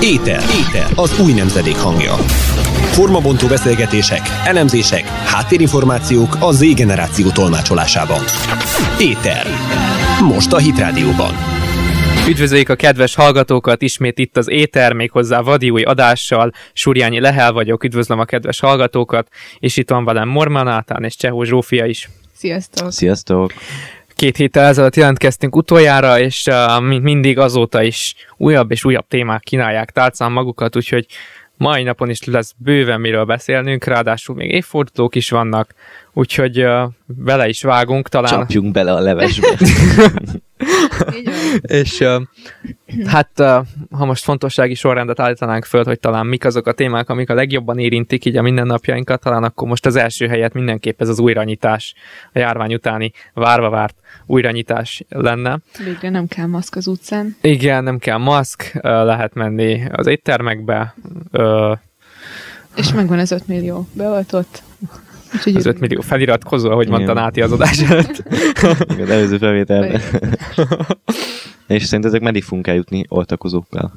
Éter. Éter. Az új nemzedék hangja. Formabontó beszélgetések, elemzések, háttérinformációk a Z generáció tolmácsolásában. Éter. Most a Hit Rádióban. Üdvözöljük a kedves hallgatókat, ismét itt az Éter, méghozzá vadi új adással. Surjányi Lehel vagyok, üdvözlöm a kedves hallgatókat, és itt van velem Morman Átán és Csehó Zsófia is. Sziasztok! Sziasztok! Két héttel ezelőtt jelentkeztünk utoljára, és uh, mint mindig azóta is újabb és újabb témák kínálják tálcán magukat, úgyhogy mai napon is lesz bőven miről beszélnünk, ráadásul még évfordulók is vannak, úgyhogy uh, bele is vágunk talán. Csapjunk bele a levesbe. és hát ha most fontossági sorrendet állítanánk föl, hogy talán mik azok a témák, amik a legjobban érintik így a mindennapjainkat, talán akkor most az első helyet mindenképp ez az újranyitás, a járvány utáni várva várt újranyitás lenne. Végre nem kell maszk az utcán. Igen, nem kell maszk, lehet menni az éttermekbe. És megvan az 5 millió beoltott. Úgyhogy az 5 millió feliratkozó, ahogy mondta Náti az adás előtt. Igen, előző felvételben. És szerintetek meddig fogunk eljutni oltakozókkal?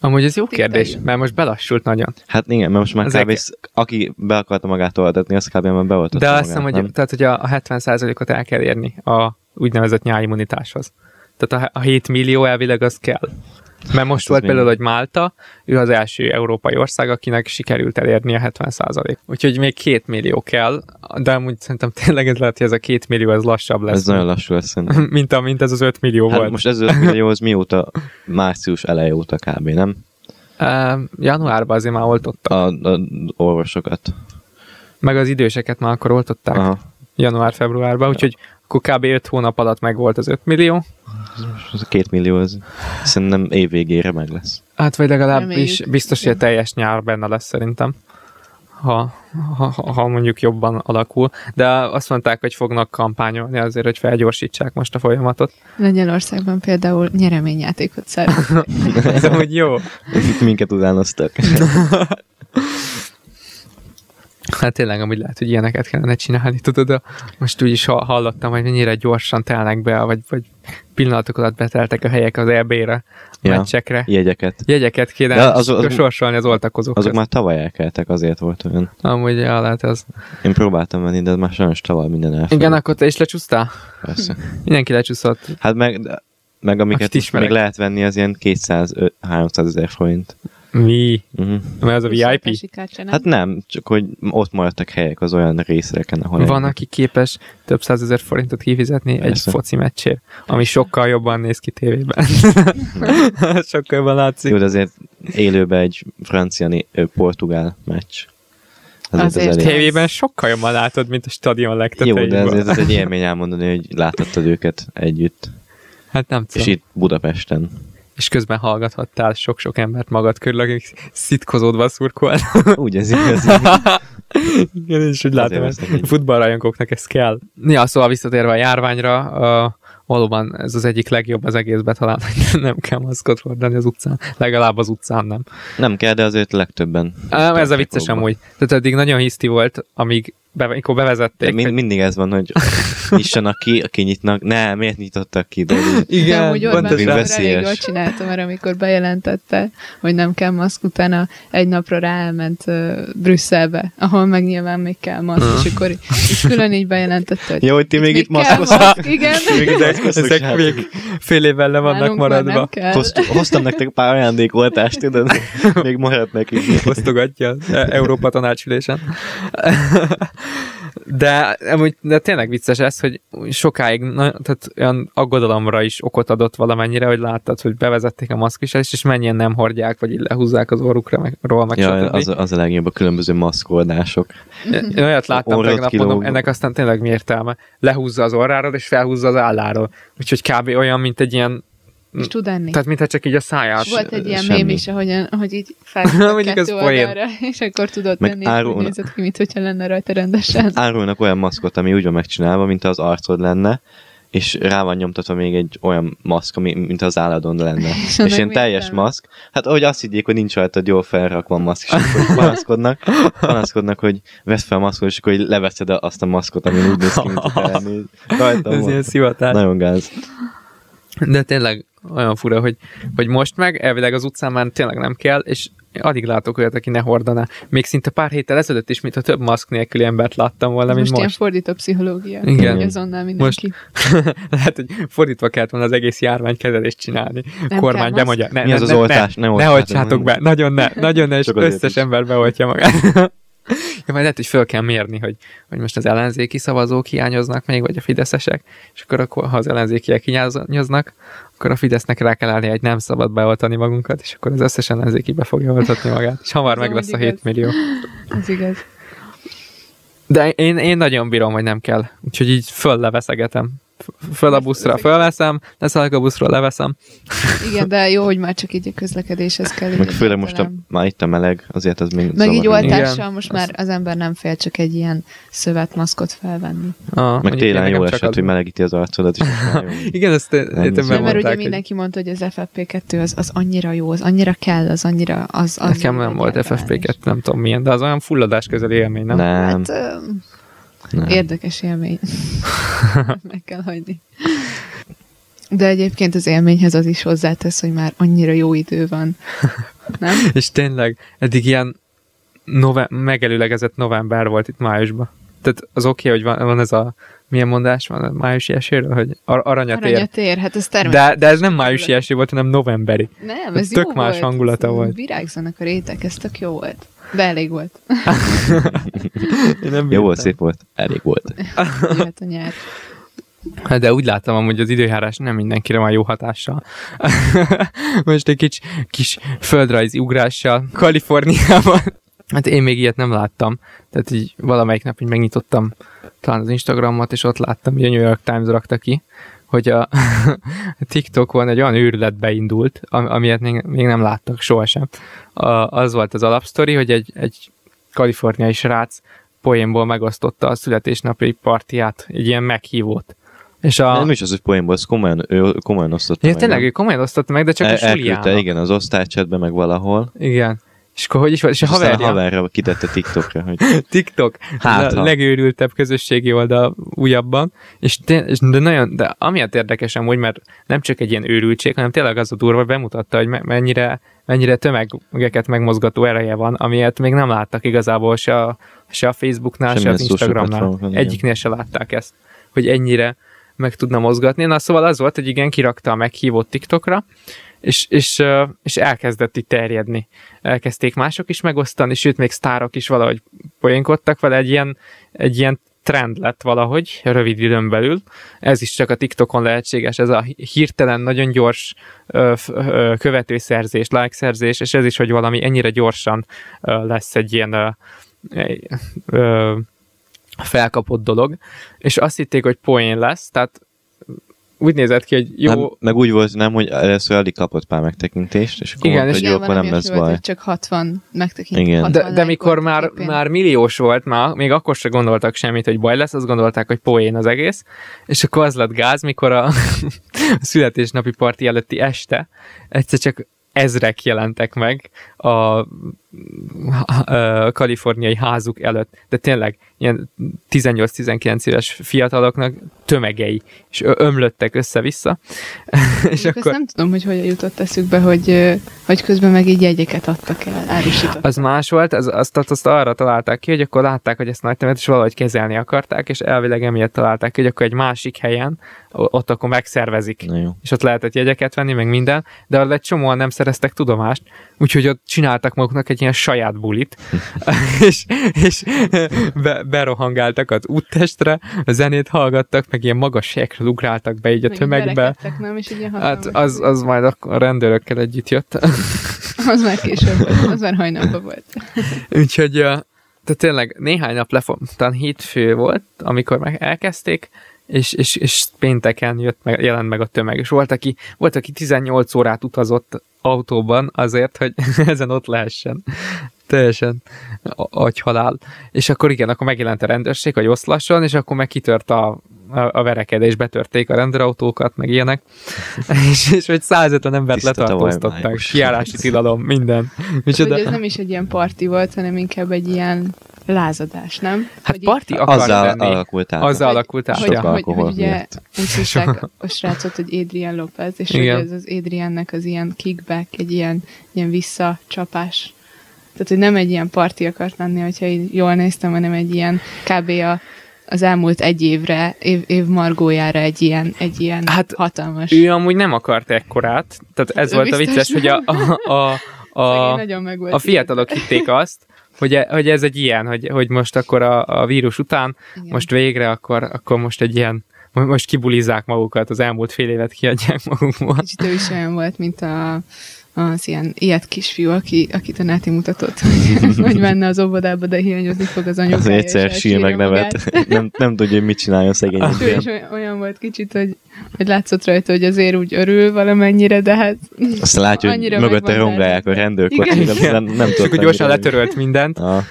Amúgy ez jó kérdés, mert most belassult nagyon. Hát igen, mert most már Ezek... kb. aki be akarta magát oltatni, az kb. már beoltatta De azt hiszem, hogy, tehát, hogy a 70%-ot el kell érni a úgynevezett nyáimmunitáshoz. Tehát a, a 7 millió elvileg az kell. Mert most volt például, hogy Málta, ő az első európai ország, akinek sikerült elérni a 70% Úgyhogy még két millió kell, de amúgy szerintem tényleg ez lehet, hogy ez a két millió ez lassabb lesz. Ez nagyon lassú lesz mint, a, mint ez az 5 millió hát volt. most ez az 5 millió az mióta, március eleje óta kb. nem? Uh, januárban azért már oltottak. A, a orvosokat. Meg az időseket már akkor oltották. Aha. Január-februárban, úgyhogy akkor kb. 5 hónap alatt meg volt az 5 millió. Az a 2 millió, az szerintem év végére meg lesz. Hát vagy legalábbis biztos, hogy a teljes nyár benne lesz szerintem. Ha, ha, ha mondjuk jobban alakul, de azt mondták, hogy fognak kampányolni azért, hogy felgyorsítsák most a folyamatot. Lengyelországban például nyereményjátékot szerveznek. Ez amúgy jó. Minket utánoztak. Hát tényleg, amúgy lehet, hogy ilyeneket kellene csinálni, tudod, de most úgy is hallottam, hogy mennyire gyorsan telnek be, vagy, vagy pillanatok alatt beteltek a helyek az EB-re, ja, meccsekre. Jegyeket. Jegyeket kéne de az, az, sorsolni az oltakozókat. Azok már tavaly elkeltek, azért volt olyan. Amúgy, ja, lehet az. Én próbáltam menni, de már sajnos tavaly minden elfelé. Igen, akkor te is lecsúsztál? Persze. Mindenki lecsúszott. Hát meg, meg amiket még lehet venni, az ilyen 200-300 ezer forint. Mi? Uh-huh. Mert az a VIP? Hát nem, csak hogy ott maradtak helyek az olyan részeken, ahol... Van, aki képes több százezer forintot kifizetni Persze. egy foci meccsért, ami sokkal jobban néz ki tévében. sokkal jobban látszik. Jó, de azért élőben egy francia-portugál meccs. Azért, azért az tévében sokkal jobban látod, mint a stadion legtetejében. Jó, de azért ez egy élmény elmondani, hogy látottad őket együtt. Hát nem tudom. És itt Budapesten és közben hallgathattál sok-sok embert magad körül, akik szitkozódva szurkolt. Úgy ez igaz. Igen, és úgy látom, hogy futballrajongóknak ez kell. Ja, szóval visszatérve a járványra, uh, valóban ez az egyik legjobb az egészben talán, hogy nem kell maszkot hordani az utcán. Legalább az utcán nem. Nem kell, de azért legtöbben. Ez a vicces amúgy. Tehát eddig nagyon hiszti volt, amíg amikor bevezették. Mind, hogy... Mindig ez van, hogy nyissanak ki, aki nyitnak. Ne, miért nyitottak ki? De Igen, de úgy pontosan. elég jól csináltam, mert amikor bejelentette, hogy nem kell maszk, utána egy napra ráelment uh, Brüsszelbe, ahol meg nyilván még kell maszk, és akkor és külön így bejelentette, hogy Jó, hogy ti még itt maszkoztok. Igen. Ezek még fél évvel le vannak maradva. Hoztam nektek pár ajándékoltást, tudod? Még maradt nekik. Osztogatja Európa tanácsülésen. De, amúgy, de tényleg vicces ez, hogy sokáig na, tehát olyan aggodalomra is okot adott valamennyire, hogy láttad, hogy bevezették a maszkviselést, és mennyien nem hordják, vagy így lehúzzák az orrukra, meg, ról, meg ja, az, az, a legjobb a különböző maszkoldások. Én olyat láttam tegnap, mondom, ennek aztán tényleg mi értelme? Lehúzza az orráról, és felhúzza az álláról. Úgyhogy kb. olyan, mint egy ilyen és tud enni. Tehát mintha csak így a száját. Volt egy ilyen mém is, ahogyan, hogy így felhúzott kettő oldalra, és akkor tudott Meg tenni, hogy nézett ki, mint hogyha lenne rajta rendesen. Árulnak olyan maszkot, ami úgy van megcsinálva, mint az arcod lenne, és rá van nyomtatva még egy olyan maszk, ami, mint az álladon lenne. és, és ilyen teljes nem. maszk. Hát ahogy azt higgyék, hogy nincs rajtad jól felrakva a maszk, és akkor panaszkodnak, panaszkodnak, hogy vesz fel a maszkot, és akkor hogy leveszed azt a maszkot, ami úgy néz ki, mint a Ez ilyen szivatás. Nagyon gáz. De tényleg olyan fura, hogy, hogy most meg elvileg az utcán már tényleg nem kell, és alig látok olyat, aki ne hordaná. Még szinte pár héttel ezelőtt is, mintha több maszk nélküli embert láttam volna, mint most. Most ilyen fordító pszichológia. Igen. Azonnal mindenki. Most lehet, hogy fordítva kellett volna az egész járványkezelést csinálni. Nem Kormány bemondja. Ne, Mi az az oltás? Ne, ne, ne, ne oltsátok be. Nagyon ne. Nagyon ne, és összes ember beoltja magát. Ja, majd lehet, hogy föl kell mérni, hogy, hogy most az ellenzéki szavazók hiányoznak még, vagy a fideszesek, és akkor, akkor ha az ellenzékiek hiányoznak, akkor a Fidesznek rá kell állni, hogy nem szabad beoltani magunkat, és akkor az összes ellenzéki be fogja oltatni magát, és hamar meg lesz a 7 millió. Ez igaz. De én, én nagyon bírom, hogy nem kell, úgyhogy így föl leveszegetem föl a buszra fölveszem, leszállok a buszról, leveszem. Igen, de jó, hogy már csak így a közlekedéshez kell. Meg főleg most a, már itt a meleg, azért az még Meg így oltással most már az ember nem fél csak egy ilyen szövetmaszkot felvenni. Ah, meg télen jó esett, hogy melegíti az arcodat is. Igen, ezt értem Mert ugye mindenki mondta, hogy az FFP2 az, az annyira jó, az annyira kell, az annyira... Az, az Nekem nem volt FFP2, nem tudom milyen, de az olyan fulladás közeli élmény, nem? Nem. Hát, nem. Érdekes élmény. Meg kell hagyni. De egyébként az élményhez az is hozzátesz, hogy már annyira jó idő van. Nem? És tényleg, eddig ilyen nove- megelőlegezett november volt itt májusban. Tehát az oké, okay, hogy van, van ez a milyen mondás van a májusi eséről, hogy ar- aranyatér. Aranyatér, hát ez természetesen. De, de ez nem májusi eső volt, hanem novemberi. Nem, ez, ez tök jó más volt. hangulata volt. Virágzanak a rétek, ez tök jó volt. De elég volt. Én nem Jó volt, szép volt. Elég volt. Jöhet a nyár. Hát de úgy láttam amúgy az időjárás nem mindenkire van jó hatással. Most egy kis, kis földrajzi ugrással Kaliforniában. Hát én még ilyet nem láttam. Tehát így valamelyik nap így megnyitottam talán az Instagramot, és ott láttam, hogy a New York Times rakta ki, hogy a TikTokon egy olyan őrület beindult, amilyet még, még nem láttak sohasem. A, az volt az alapsztori, hogy egy, egy kaliforniai srác poénból megosztotta a születésnapi partiát, egy ilyen meghívót. És a... Nem is az, hogy poénból, ez komolyan, ő komolyan osztotta ja, meg. tényleg, ő komolyan osztotta meg, de csak El, a suliának. igen, az osztálycsetben meg valahol. Igen. És akkor hogy is volt? És, és a haverja... a haverra kitette TikTokra. Hogy... TikTok. Hát, a legőrültebb közösségi oldal újabban. És de, de nagyon, de amiatt érdekes amúgy, mert nem csak egy ilyen őrültség, hanem tényleg az a durva, bemutatta, hogy mennyire, mennyire tömegeket megmozgató ereje van, amiért még nem láttak igazából se a, se a Facebooknál, Semmi se az Instagramnál. Egyiknél se látták ezt, hogy ennyire meg tudna mozgatni. Na szóval az volt, hogy igen, kirakta a meghívott TikTokra, és, és, és elkezdett itt terjedni. Elkezdték mások is megosztani, sőt, még sztárok is valahogy poénkodtak vele, egy ilyen, egy ilyen trend lett valahogy, rövid időn belül. Ez is csak a TikTokon lehetséges, ez a hirtelen, nagyon gyors ö, ö, követőszerzés, like-szerzés, és ez is, hogy valami ennyire gyorsan ö, lesz egy ilyen ö, ö, felkapott dolog, és azt hitték, hogy poén lesz, tehát úgy nézett ki, hogy jó... Nem, meg úgy volt, nem, hogy először alig kapott pár megtekintést, és akkor igen, mondta, és hogy jó, akkor nem lesz baj. Csak 60 megtekintés. Igen. de, de mikor már, már milliós volt, már, még akkor se gondoltak semmit, hogy baj lesz, azt gondolták, hogy poén az egész, és akkor az lett gáz, mikor a, a születésnapi parti előtti este egyszer csak ezrek jelentek meg a kaliforniai házuk előtt, de tényleg ilyen 18-19 éves fiataloknak tömegei, és ömlöttek össze-vissza. és akkor... Azt nem tudom, hogy hogyan jutott eszükbe, hogy, hogy közben meg így jegyeket adtak el, árusítottak. Az más volt, az, azt, azt arra találták ki, hogy akkor látták, hogy ezt nagy temet, és valahogy kezelni akarták, és elvileg emiatt találták ki, hogy akkor egy másik helyen, ott akkor megszervezik. És ott lehetett jegyeket venni, meg minden, de arra egy csomóan nem szereztek tudomást, úgyhogy ott csináltak maguknak egy ilyen saját bulit, és, és be, berohangáltak az úttestre, a zenét hallgattak, meg ilyen magas helyekről ugráltak be így a tömegbe. Nem, és így hát az, az majd a rendőrökkel együtt jött. az már később volt, az már hajnalban volt. Úgyhogy tehát tényleg néhány nap lefog, talán hétfő volt, amikor meg elkezdték, és, és, és pénteken jött meg, jelent meg a tömeg. És volt aki, volt, aki 18 órát utazott autóban azért, hogy ezen ott lehessen. Teljesen agyhalál. És akkor igen, akkor megjelent a rendőrség, hogy oszlasson, és akkor meg kitört a, a, a verekedés, betörték a rendőrautókat, meg ilyenek. és, és hogy 150 embert Tiszta letartóztatták. Kiárási tilalom, minden. Micsoda? Hogy ez nem is egy ilyen parti volt, hanem inkább egy ilyen lázadás, nem? Hát hogy parti akar azzal lenni. alakult át. Azzal alakult át. Hogy, ja. hogy, hogy, ugye úgy hívták a srácot, hogy Adrian Lopez, és Igen. hogy ez az Adriannek az ilyen kickback, egy ilyen, ilyen visszacsapás. Tehát, hogy nem egy ilyen parti akart lenni, hogyha így jól néztem, hanem egy ilyen kb. A, az elmúlt egy évre, év, év margójára egy ilyen, egy ilyen hát hatalmas... ő amúgy nem akart ekkorát, tehát ez ő volt a vicces, nem. hogy a, a, a a, a fiatalok hitték azt, hogy, e, hogy ez egy ilyen, hogy, hogy most akkor a, a vírus után, Igen. most végre, akkor, akkor most egy ilyen, most kibulizzák magukat, az elmúlt fél évet kiadják magukból. Kicsit ő is olyan volt, mint a az ilyen ilyet kisfiú, aki, akit a Náti mutatott, hogy, hogy menne az óvodába, de hiányozni fog az anyukája. Az egyszer sír meg nevet. nem, nem tudja, hogy mit csináljon szegény. Ah, és olyan volt kicsit, hogy, hogy látszott rajta, hogy azért úgy örül valamennyire, de hát Azt látja, hogy mögötte rongrálják a rendőrkocsit, nem, nem, nem Csak hogy gyorsan letörölt mindent. Ah.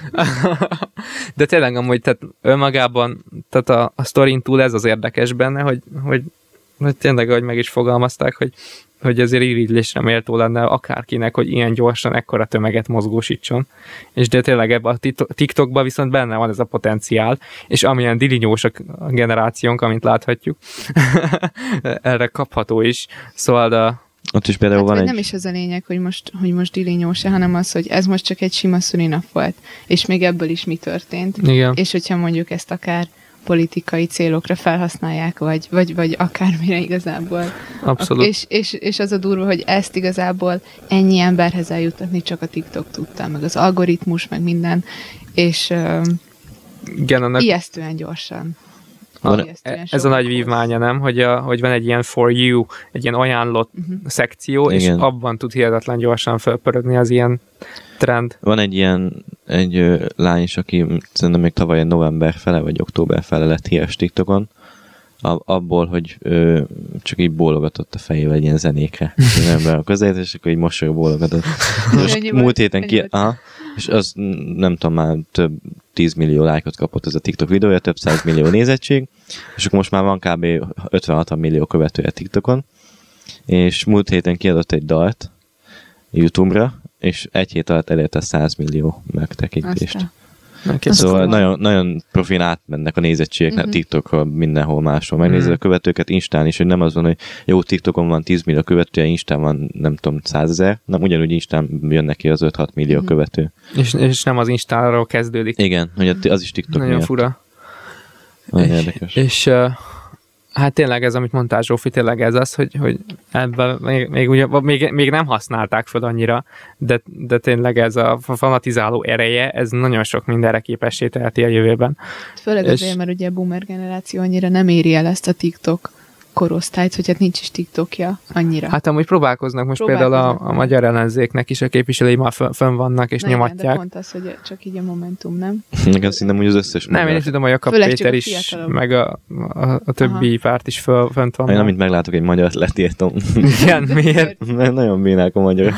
de tényleg amúgy, tehát önmagában, tehát a, a sztorin túl ez az érdekes benne, hogy, hogy hogy tényleg, ahogy meg is fogalmazták, hogy hogy azért irigylésre méltó lenne akárkinek, hogy ilyen gyorsan ekkora tömeget mozgósítson. És de tényleg ebben a TikTokban viszont benne van ez a potenciál, és amilyen dilinyós a generációnk, amint láthatjuk, erre kapható is. Szóval de ott is például hát, van egy... Nem is az a lényeg, hogy most, hogy most dilinyós hanem az, hogy ez most csak egy sima szulinap volt, és még ebből is mi történt. Igen. És hogyha mondjuk ezt akár politikai célokra felhasználják, vagy, vagy, vagy akármire igazából. Abszolút. És, és, és az a durva, hogy ezt igazából ennyi emberhez eljutatni csak a TikTok tudta, meg az algoritmus, meg minden, és Igen, annak... ijesztően gyorsan. Van, ez a nagy vívmánya, nem? Hogy, a, hogy van egy ilyen for you, egy ilyen ajánlott uh-huh. szekció, Igen. és abban tud hihetetlen gyorsan felpörögni az ilyen trend. Van egy ilyen egy ö, lány is, aki szerintem még tavaly november fele vagy október fele lett híres TikTokon, a, abból, hogy ö, csak így bólogatott a fejével egy ilyen zenékre. Nem a közét, és akkor így mosolyog bólogatott. Most múlt héten ki... Aha, és az nem tudom, már több 10 millió lájkot kapott ez a TikTok videója, több száz millió nézettség, és akkor most már van kb. 56 millió követője TikTokon, és múlt héten kiadott egy dalt YouTube-ra, és egy hét alatt elérte 100 millió megtekintést. Aztán. Szóval nagyon, nagyon profin átmennek a nézettségek uh-huh. TikTokról, mindenhol máshol. Megnézed uh-huh. a követőket Instán is, hogy nem az van, hogy jó, TikTokon van 10 millió követője, Instán van nem tudom 100 ezer, nem ugyanúgy Instán jön neki az 5-6 millió uh-huh. követő. És, és nem az Instáról kezdődik. Igen, hogy az is TikTok Nagyon miatt. fura. Nagyon és, érdekes. És uh, Hát tényleg ez, amit mondtál Zsófi, tényleg ez az, hogy, hogy ebben még, még, ugye, még, még nem használták fel annyira, de, de tényleg ez a fanatizáló ereje, ez nagyon sok mindenre képessé teheti a jövőben. Főleg és... azért, mert ugye a boomer generáció annyira nem éri el ezt a TikTok korosztályt, hogy hát nincs is TikTokja annyira. Hát amúgy próbálkoznak most próbálkoznak például a, a magyar ellenzéknek is, a képviselői már fönn vannak és Na nyomatják. Igen, de pont az, hogy csak így a Momentum, nem? Igen, szerintem úgy az összes Nem, én is tudom, hogy a Péter is, meg a, a, a többi Aha. párt is föl, fönt van. Én amint meglátok egy magyar letírtom. Igen, miért? Mert nagyon bénák a magyar.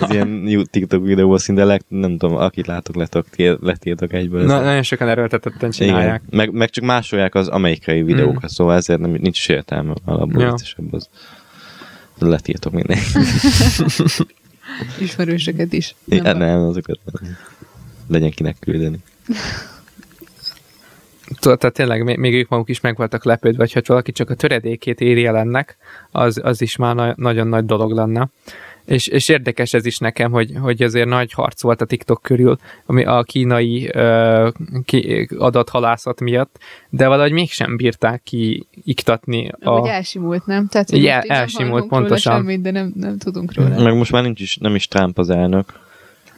Ez ilyen TikTok videóból szinte leg, nem tudom, akit látok, letok, letírtok egyből. Na, nagyon sokan erőltetetten csinálják. Igen. Meg, meg csak másolják az amerikai videókat, mm. szóval ezért nem, nincs is értelme nem, alapból ja. viccesebb az. Letírtok minden. Ismerősöket is. Nem, ja, nem, azokat nem. Legyen kinek küldeni. Tudod, tehát tényleg még, ők maguk is meg voltak lepődve, vagy hogy valaki csak a töredékét éri el ennek, az, az is már na- nagyon nagy dolog lenne. És, és érdekes ez is nekem, hogy, hogy azért nagy harc volt a TikTok körül, ami a kínai uh, ki, adathalászat miatt, de valahogy mégsem bírták ki iktatni. A... Úgy elsimult, nem? Tehát, hogy yeah, elsimult, pontosan. Semmit, de nem, nem tudunk róla. Meg most már nincs is, nem is Trump az elnök,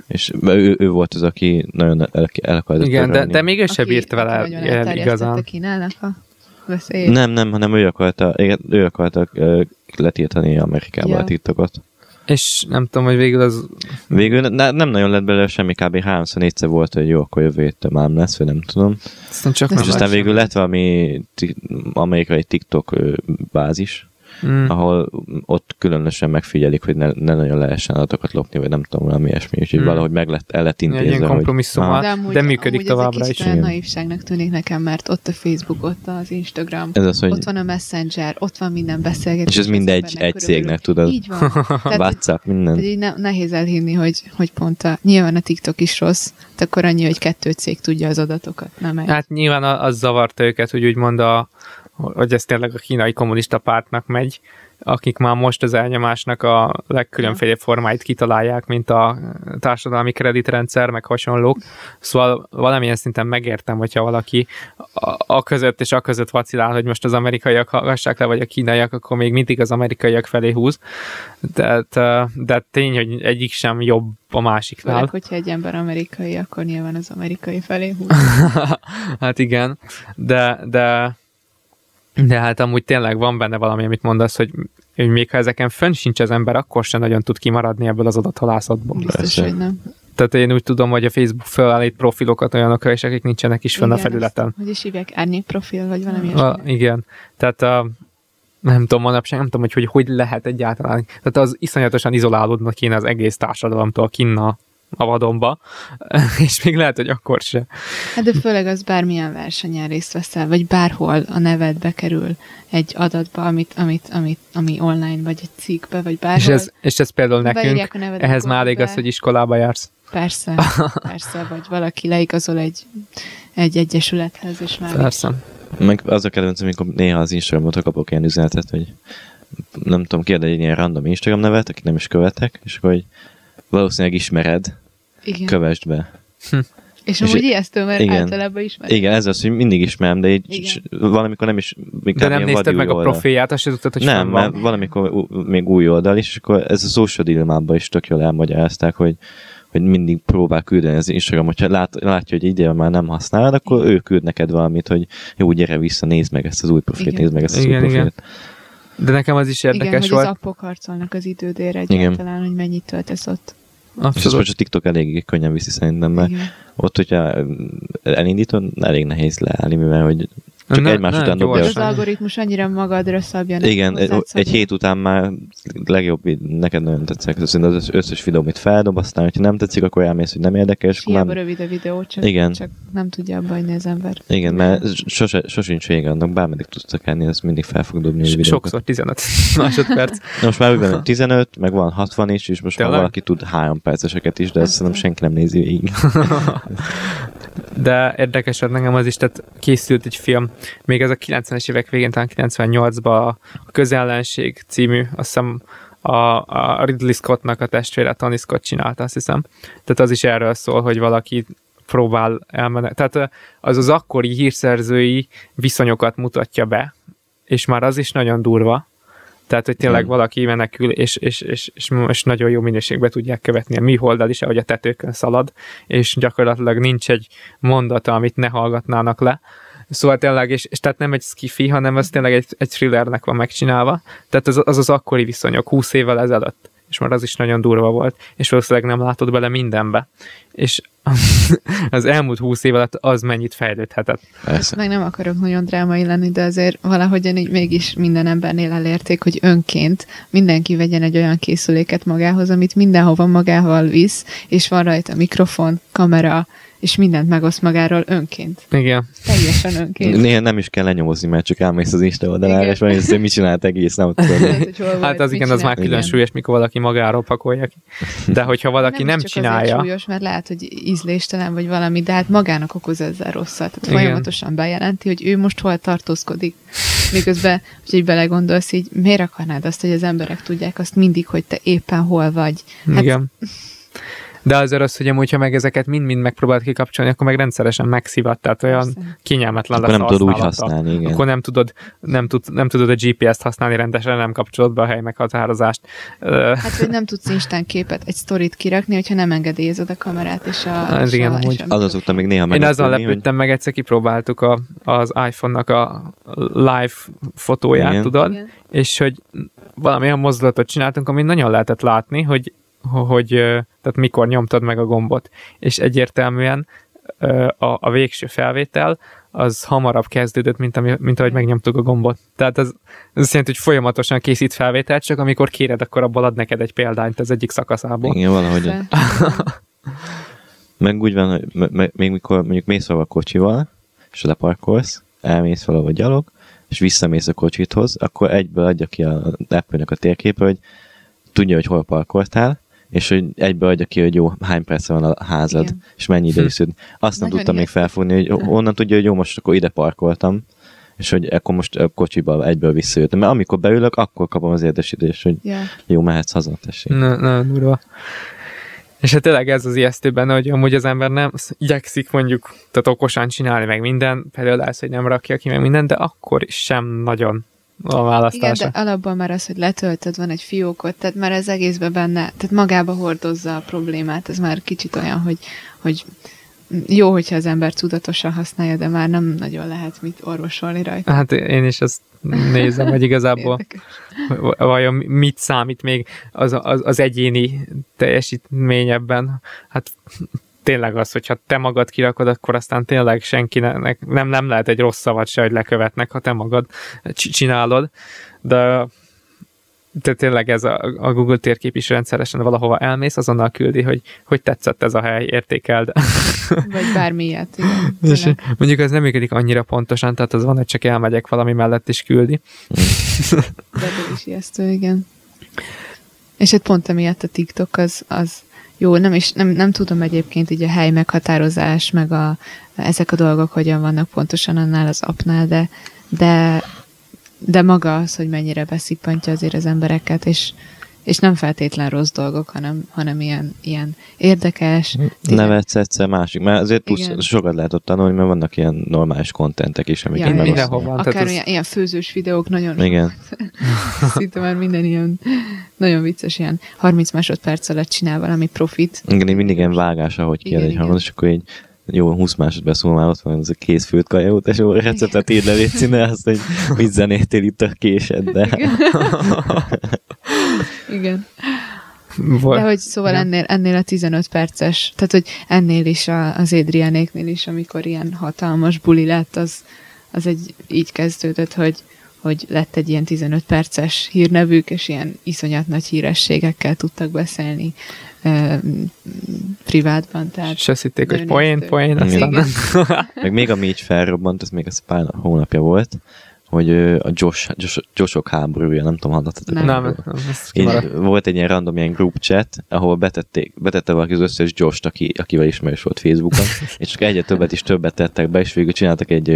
és ő, ő volt az, aki nagyon el, el akart Igen, de, de még ő sem bírt vele igazán. a Nem, nem, hanem ő akarta, igen, ő akarta uh, letiltani Amerikába ja. a TikTokot. És nem tudom, hogy végül az... Végül ne, nem nagyon lett belőle semmi, kb. 3-4 volt, hogy jó, akkor jövő héten már lesz, vagy nem tudom. Aztán csak és aztán végül lett valami amerikai TikTok bázis, mm. ahol ott különösen megfigyelik, hogy ne, ne nagyon lehessen adatokat lopni, vagy nem tudom, valami ilyesmi, úgyhogy mm. valahogy meg lett, el lett intézve. Ilyen kompromisszum, hogy, de, amúgy, de működik amúgy továbbra is. Ez naivságnak tűnik nekem, mert ott a Facebook, ott az Instagram, ez az, hogy... ott van a Messenger, ott van minden beszélgetés. És ez mindegy egy cégnek, tudod? Így van. WhatsApp, minden. így ne, nehéz elhinni, hogy, hogy pont a, nyilván a TikTok is rossz, de akkor annyi, hogy kettő cég tudja az adatokat, nem egy. Hát nyilván az zavarta őket, hogy úgymond a, hogy ez tényleg a kínai kommunista pártnak megy, akik már most az elnyomásnak a legkülönféle formáit kitalálják, mint a társadalmi kreditrendszer, meg hasonlók. Szóval valamilyen szinten megértem, hogyha valaki a, a között és a között vacilál, hogy most az amerikaiak hallgassák le, vagy a kínaiak, akkor még mindig az amerikaiak felé húz. De, de, de tény, hogy egyik sem jobb a másiknál. Főleg, hogyha egy ember amerikai, akkor nyilván az amerikai felé húz. hát igen, de, de de hát amúgy tényleg van benne valami, amit mondasz, hogy, hogy még ha ezeken fönn sincs az ember, akkor sem nagyon tud kimaradni ebből az adathalászatból. Biztos, hogy nem. Tehát én úgy tudom, hogy a Facebook felállít profilokat olyanokra is, akik nincsenek is fönn a felületen. Hogy is hívják, árnyék profil, vagy valami a, Igen. Tehát a, nem tudom, manapság nem tudom, hogy, hogy hogy lehet egyáltalán. Tehát az iszonyatosan izolálódnak kéne az egész társadalomtól kinna a vadonba, és még lehet, hogy akkor se. Hát de főleg az bármilyen versenyen részt veszel, vagy bárhol a neved bekerül egy adatba, amit, amit, amit, ami online, vagy egy cikkbe, vagy bárhol. És ez, és ez például nekünk, ehhez már elég az, hogy iskolába jársz. Persze, persze, vagy valaki leigazol egy, egy egyesülethez, és már... Persze. Meg az a kedvenc, amikor néha az Instagramot kapok ilyen üzenetet, hogy nem tudom, kérdezni egy ilyen random Instagram nevet, akit nem is követek, és akkor hogy valószínűleg ismered, igen. kövesd be. Hm. És, és amúgy ijesztő, mert igen, általában ismered. Igen, ez az, hogy mindig ismerem, de így igen. valamikor nem is... De nem nézted meg oldal. a profilját, azt tudtad, hogy Nem, mert van. valamikor még új oldal is, és akkor ez a social dilemmában is tök jól elmagyarázták, hogy hogy mindig próbál küldeni az Instagram, hogyha lát, látja, hogy idén már nem használod, akkor ő küld neked valamit, hogy jó, gyere vissza, nézd meg ezt az új profilt, nézd meg ezt az igen, új profilt. Igen. De nekem az is érdekes Igen, hogy volt. az appok harcolnak az idődére egyáltalán, hogy mennyit töltesz ott. Abszolút. És most a TikTok elég könnyen viszi szerintem, mert Igen. ott, hogyha elindítod, elég nehéz leállni, mivel hogy csak ne, egymás ne, után dobja. Az algoritmus annyira magadra szabja. Igen, egy, egy hét után már legjobb, neked nagyon tetszik. Szerintem az összes videó, amit feldob, aztán, hogyha nem tetszik, akkor elmész, hogy nem érdekes. Hiába nem... rövid a videó, csak, Igen. csak nem tudja abba az ember. Igen, mert sose, sosincs vége annak, bármeddig tudsz tekerni, ez mindig fel fog dobni a videókat. Sokszor 15 másodperc. most már van 15, meg van 60 is, és most már valaki tud 3 perceseket is, de ezt szerintem senki nem nézi végig. de érdekes hogy nekem az is, tehát készült egy film, még ez a 90-es évek végén, talán 98-ban a Közellenség című, azt hiszem a, a Ridley Scottnak a testvére, Tony Scott csinálta, azt hiszem. Tehát az is erről szól, hogy valaki próbál elmenni. Tehát az az akkori hírszerzői viszonyokat mutatja be, és már az is nagyon durva, tehát, hogy tényleg hmm. valaki menekül, és, és, és, és, és nagyon jó minőségben tudják követni a műholddal is, ahogy a tetőkön szalad, és gyakorlatilag nincs egy mondata, amit ne hallgatnának le. Szóval tényleg, és, és tehát nem egy skifi, hanem az tényleg egy, egy thrillernek van megcsinálva. Tehát az, az az akkori viszonyok, 20 évvel ezelőtt és már az is nagyon durva volt, és valószínűleg nem látod bele mindenbe. És az elmúlt húsz év alatt az mennyit fejlődhetett. Ezt meg nem akarok nagyon drámai lenni, de azért valahogyan így mégis minden embernél elérték, hogy önként mindenki vegyen egy olyan készüléket magához, amit mindenhova magával visz, és van rajta mikrofon, kamera, és mindent megoszt magáról önként. Igen. Teljesen önként. Néha nem is kell lenyomozni, mert csak elmész az Insta oldalára, és megnézed, hogy mit csinált egész, nem tudom. Hát az igen, az már külön súlyos, mikor valaki magáról pakolja ki. De hogyha valaki nem, nem csak csinálja... súlyos, mert lehet, hogy ízléstelen vagy valami, de hát magának okoz ezzel rosszat. Tehát igen. folyamatosan bejelenti, hogy ő most hol tartózkodik. Miközben, hogy így belegondolsz, így miért akarnád azt, hogy az emberek tudják azt mindig, hogy te éppen hol vagy? Hát, igen. De azért az, hogy amúgy, ha meg ezeket mind-mind megpróbált kikapcsolni, akkor meg rendszeresen megszivat, tehát olyan Persze. kényelmetlen lesz nem tudod úgy használni, igen. Akkor nem tudod, nem, tud, nem tudod a GPS-t használni rendesen, nem kapcsolod be a hely meghatározást. Hát, hogy nem tudsz instán képet, egy sztorit kirakni, hogyha nem engedélyezed a kamerát és a... Ez igen, amúgy. Az azóta még néha Én azon lepődtem hogy... meg, egyszer kipróbáltuk a, az iPhone-nak a live fotóját, igen. tudod? Igen. És hogy valamilyen mozdulatot csináltunk, amit nagyon lehetett látni, hogy hogy tehát mikor nyomtad meg a gombot, és egyértelműen a, a végső felvétel az hamarabb kezdődött, mint, ami, mint ahogy megnyomtuk a gombot. Tehát ez, ez azt jelenti, hogy folyamatosan készít felvételt, csak amikor kéred, akkor abból ad neked egy példányt az egyik szakaszából. Igen, valahogy. meg úgy van, hogy még mikor mondjuk mész a kocsival, és leparkolsz, elmész valahol gyalog, és visszamész a kocsithoz, akkor egyből adja ki a apple a térképe, hogy tudja, hogy hol parkoltál, és hogy egyből adja ki, hogy jó, hány perc van a házad, Igen. és mennyi ide is Azt nem tudtam még felfogni, hogy onnan tudja, hogy jó, most akkor ide parkoltam, és hogy akkor most a kocsiba egyből visszajöttem. Mert amikor beülök, akkor kapom az érdesítést, hogy yeah. jó, mehetsz haza, tessék. Na, na, durva. És hát tényleg ez az ijesztő benne, hogy amúgy az ember nem igyekszik mondjuk, tehát okosan csinálni meg minden, például az, hogy nem rakja ki meg minden, de akkor is sem nagyon a választása. Igen, de alapból már az, hogy letöltöd, van egy fiókot, tehát már ez egészben benne, tehát magába hordozza a problémát, ez már kicsit olyan, hogy, hogy jó, hogyha az ember tudatosan használja, de már nem nagyon lehet mit orvosolni rajta. Hát én is azt nézem, hogy igazából vajon mit számít még az, az, az egyéni teljesítmény ebben. Hát tényleg az, hogyha te magad kirakod, akkor aztán tényleg senkinek nem, nem lehet egy rossz szavat se, hogy lekövetnek, ha te magad csinálod, de de tényleg ez a, a Google térkép is rendszeresen valahova elmész, azonnal küldi, hogy hogy tetszett ez a hely, értékeld. Vagy bármilyet. Igen, és mondjuk ez nem működik annyira pontosan, tehát az van, hogy csak elmegyek valami mellett is küldi. De ez is ijesztő, igen. És hát pont emiatt a TikTok az, az jó, nem, is, nem, nem tudom egyébként így a hely meghatározás, meg a, ezek a dolgok hogyan vannak pontosan annál az apnál, de, de, de maga az, hogy mennyire beszippantja azért az embereket, és, és nem feltétlen rossz dolgok, hanem, hanem ilyen, ilyen érdekes. Nevetsz egyszer másik, mert azért tudsz, sokat lehet ott tanulni, mert vannak ilyen normális kontentek is, amik ja, mindenhol van. Akár ilyen, az... ilyen főzős videók nagyon Igen. Szinte már minden ilyen nagyon vicces, ilyen 30 másodperc alatt csinál valami profit. Igen, én mindig ilyen vágás, ahogy kér egy hangot, és akkor így jó, 20 másodperc múlva már ott van ez a kész főtt kajaút, és jó receptet ír le, légy azt, hogy mit zenétél itt a de... Igen. Igen. De hogy szóval ja. ennél, ennél a 15 perces, tehát hogy ennél is a, az Édriánéknél is, amikor ilyen hatalmas buli lett, az, az egy így kezdődött, hogy, hogy lett egy ilyen 15 perces hírnevük, és ilyen iszonyat nagy hírességekkel tudtak beszélni e, privátban. Tehát és azt hitték, hogy poén, poén, aztán nem. Meg még ami így felrobbant, ez még az pár hónapja volt, hogy a Josh, Josh, Joshok háborúja, nem tudom, hallottatok. Nem, nem, nem Volt egy ilyen random ilyen group chat, ahol betették, betette valaki az összes Josh-t, aki, akivel ismerős volt Facebookon, és csak egyre többet is többet tettek be, és végül csináltak egy,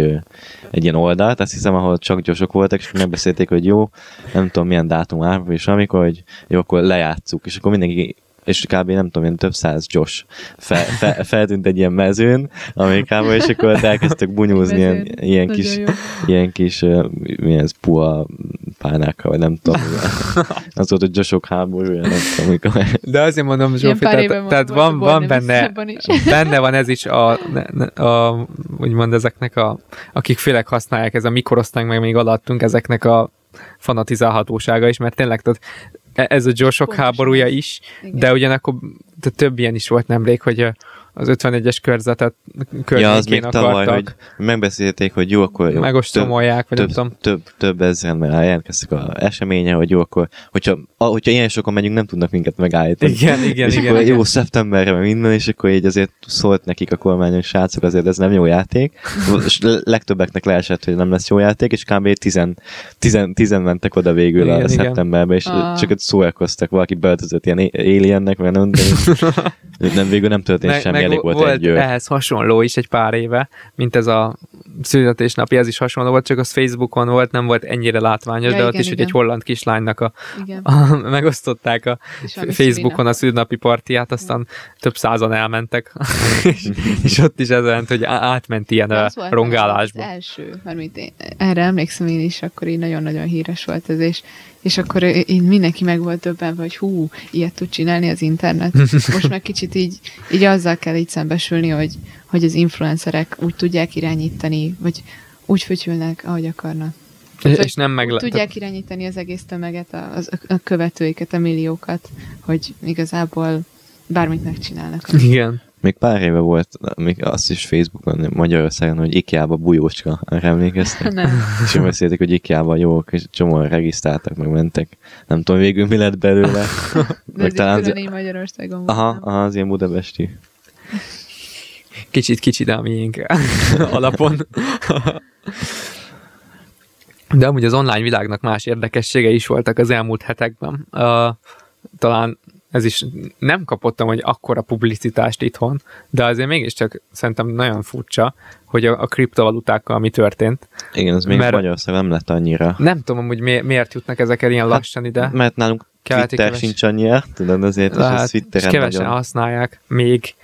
egy ilyen oldalt, azt hiszem, ahol csak Joshok voltak, és megbeszélték, hogy jó, nem tudom milyen dátum áll, és amikor, hogy jó, akkor lejátszuk, és akkor mindenki és kb. nem tudom, ilyen több száz Josh fel, fel, feltűnt egy ilyen mezőn Amerikában, és akkor elkezdtek bunyózni ilyen, ilyen kis, ilyen kis, milyen ez, puha pálnákkal, vagy nem tudom. az volt a Joshok háborúja, nem tudom, mikor. De azért mondom, Zsófi, tehát, tehát van, van benne, benne van ez is a, a, a úgymond ezeknek a, akik főleg használják, ez a mikorosztály meg még alattunk, ezeknek a fanatizálhatósága is, mert tényleg tehát E- ez a Joshok háborúja is, Igen. de ugyanakkor több ilyen is volt nemrég, hogy az 51-es körzetet ja, az még akartak. Tavaly, hogy megbeszélték, hogy jó, akkor jó, megostomolják, vagy több, nem tudom. Több, több ezeren mert jelentkeztek a eseménye, hogy jó, akkor, hogyha, hogyha ilyen sokan megyünk, nem tudnak minket megállítani. Igen, igen, és igen. akkor igen. jó, szeptemberre minden, és akkor így azért szólt nekik a kormányos srácok, azért ez nem jó játék. és legtöbbeknek leesett, hogy nem lesz jó játék, és kb. tizen, tizen, tizen mentek oda végül igen, a igen. szeptemberbe, és ah. csak szórakoztak, valaki beöltözött ilyen aliennek, vagy nem, de nem végül nem történt meg, semmi, meg elég volt, volt egy ehhez hasonló is egy pár éve, mint ez a születésnapi, ez is hasonló volt, csak az Facebookon volt, nem volt ennyire látványos, ja, de igen, ott is, igen. hogy egy holland kislánynak a, a megosztották a Facebookon a születnapi partiját, aztán ja. több százan elmentek, és, és ott is ez jelent, hogy átment ilyen a rongálásba. Az első, mert én, erre emlékszem én is, akkor így nagyon-nagyon híres volt ez, és és akkor én mindenki meg volt döbbenve, hogy hú, ilyet tud csinálni az internet. Most meg kicsit így, így azzal kell így szembesülni, hogy, hogy az influencerek úgy tudják irányítani, vagy úgy fütyülnek, ahogy akarnak. És, és nem meg... Tudják irányítani az egész tömeget, a, a, a követőiket, a milliókat, hogy igazából bármit megcsinálnak. Igen. Még pár éve volt, még azt is Facebookon, Magyarországon, hogy IKEA-ba bujócska, arra emlékeztek? Nem. És beszéltek, hogy IKEA-ba jók, és csomóan regisztráltak, meg mentek. Nem tudom végül mi lett belőle. De ez talán az... Magyarországon aha, aha, az ilyen budapesti. Kicsit kicsit a miénk alapon. De amúgy az online világnak más érdekessége is voltak az elmúlt hetekben. Uh, talán ez is nem kapottam, hogy akkora publicitást itthon, de azért mégiscsak szerintem nagyon furcsa, hogy a, a kriptovalutákkal mi történt. Igen, ez még mert Magyarországon nem lett annyira. Nem tudom, hogy mi, miért jutnak ezek ilyen hát, lassan ide. Mert nálunk Twitter keves... sincs annyira, tudod, azért Lehet, és kevesen nagyon... használják még,